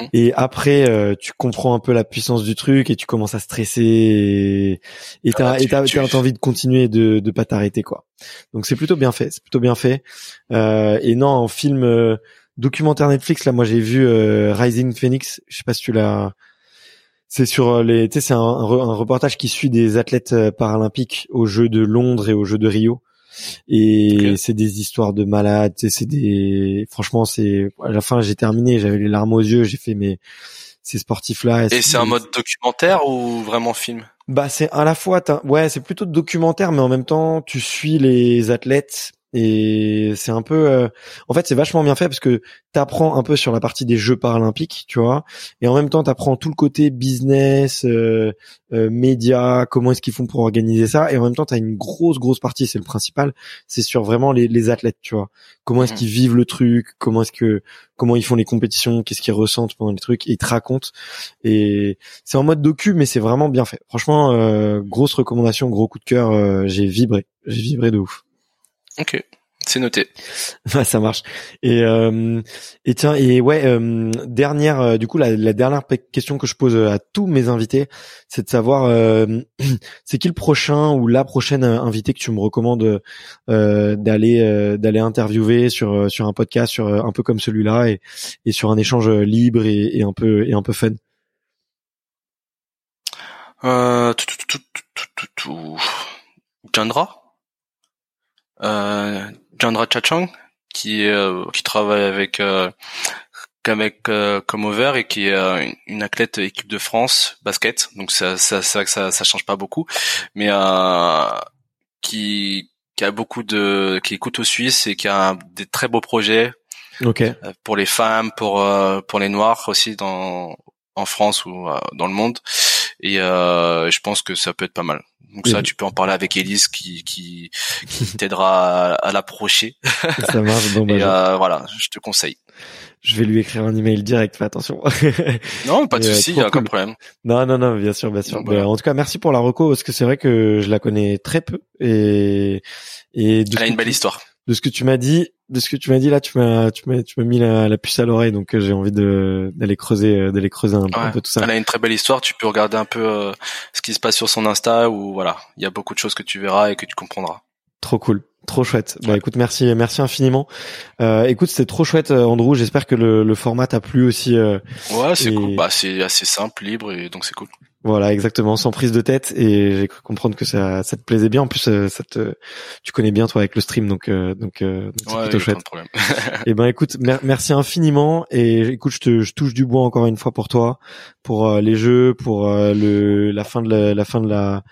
Speaker 2: Mhm. Et après, euh, tu comprends un peu la puissance du truc et tu commences à stresser et t'as t'as, envie de continuer de de pas t'arrêter quoi. Donc c'est plutôt bien fait, c'est plutôt bien fait. Euh, et non, en film euh, documentaire Netflix là, moi j'ai vu Rising Phoenix. Je sais pas si tu l'as. C'est sur les, tu sais, c'est un, un, reportage qui suit des athlètes paralympiques aux Jeux de Londres et aux Jeux de Rio. Et c'est des histoires de malades. C'est des, franchement, c'est à la fin j'ai terminé, j'avais les larmes aux yeux, j'ai fait mes ces sportifs là.
Speaker 3: Et c'est un mode documentaire ou vraiment film?
Speaker 2: Bah c'est à la fois, ouais, c'est plutôt documentaire, mais en même temps tu suis les athlètes et c'est un peu euh, en fait c'est vachement bien fait parce que t'apprends un peu sur la partie des jeux paralympiques tu vois. Et en même temps t'apprends tout le côté business euh, euh médias comment est-ce qu'ils font pour organiser ça. Et en même temps t'as une grosse grosse partie c'est le principal c'est sur vraiment les, les athlètes tu vois. Comment est-ce mmh. qu'ils vivent le truc comment est-ce que comment ils font les compétitions qu'est-ce qu'ils ressentent pendant les trucs et ils te racontent. Et c'est en mode docu mais c'est vraiment bien fait. Franchement euh, grosse recommandation gros coup de cœur j'ai vibré j'ai vibré de ouf
Speaker 3: Ok, c'est noté.
Speaker 2: ça marche. Et euh, et tiens et ouais euh, dernière euh, du coup la, la, dernière question que je pose à tous mes invités, c'est de savoir c'est qui le prochain ou la prochaine invité que tu me recommandes d'aller d'aller interviewer sur sur un podcast sur un peu comme celui-là et et sur un échange libre et, et un peu et un peu fun.
Speaker 3: Euh, tout, tout, tout, tout, euh, Chandra Chachang qui euh, qui travaille avec euh, avec euh, comme over et qui est euh, une athlète équipe de France basket. Donc ça, ça c'est vrai que ça ça change pas beaucoup. Mais euh, qui qui a beaucoup de qui écoute au Suisse et qui a des très beaux projets.
Speaker 2: Okay.
Speaker 3: pour les femmes pour pour les noirs aussi dans en France ou dans le monde et je pense que ça peut être pas mal donc ça, tu peux en parler avec Elise qui qui, qui (laughs) t'aidera à, l'approcher.
Speaker 2: Ça marche. Bon, (laughs)
Speaker 3: bah, Et euh, voilà, je te conseille.
Speaker 2: Je vais lui écrire un email direct. Fais attention. (laughs)
Speaker 3: non, pas de souci, il y a aucun problème.
Speaker 2: Non, non, non, bien sûr, bien sûr. Bah, en tout cas, merci pour la reco parce que c'est vrai que je la connais très peu et et.
Speaker 3: Elle a une belle histoire
Speaker 2: de ce que tu m'as dit, de ce que tu m'as dit là, tu m'as, tu m'as, tu m'as mis la, puce à l'oreille, donc euh, j'ai envie de d'aller creuser, euh, d'aller creuser un, peu tout ça.
Speaker 3: Elle a une très belle histoire. Tu peux regarder un peu euh, ce qui se passe sur son Insta, ou voilà, il y a beaucoup de choses que tu verras et que tu comprendras.
Speaker 2: Trop cool. Trop chouette. Bah écoute, merci, merci infiniment. Euh, écoute, c'était trop chouette, Andrew. J'espère que le, le format t'a plu aussi.
Speaker 3: ouais, c'est cool. Bah c'est assez simple, libre et donc c'est cool.
Speaker 2: Voilà, exactement, sans prise de tête. Et j'ai cru comprendre que ça, ça te plaisait bien. En plus, euh, ça te, tu connais bien toi avec le stream, donc euh, donc, euh, c'est plutôt chouette. et eh ben, écoute, merci infiniment. Et écoute, je te, je touche du bois encore une fois pour toi, pour les jeux, pour le la fin de la, la fin de la,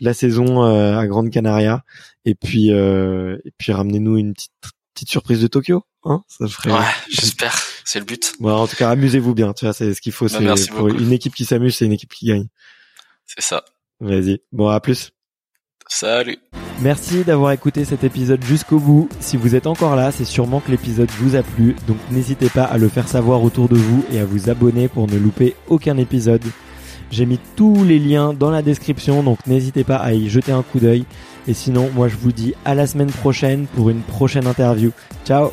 Speaker 2: la saison à Grande Canaria. Et puis et puis ramenez-nous une petite petite surprise de Tokyo. Hein ça ferait.
Speaker 3: Ouais, j'espère. C'est le but.
Speaker 2: Bon, en tout cas, amusez-vous bien. Tu vois, c'est ce qu'il faut.
Speaker 3: Bah,
Speaker 2: c'est pour une équipe qui s'amuse, c'est une équipe qui gagne.
Speaker 3: C'est ça.
Speaker 2: Vas-y. Bon, à plus.
Speaker 3: Salut.
Speaker 2: Merci d'avoir écouté cet épisode jusqu'au bout. Si vous êtes encore là, c'est sûrement que l'épisode vous a plu, donc n'hésitez pas à le faire savoir autour de vous et à vous abonner pour ne louper aucun épisode. J'ai mis tous les liens dans la description, donc n'hésitez pas à y jeter un coup d'œil. Et sinon, moi je vous dis à la semaine prochaine pour une prochaine interview. Ciao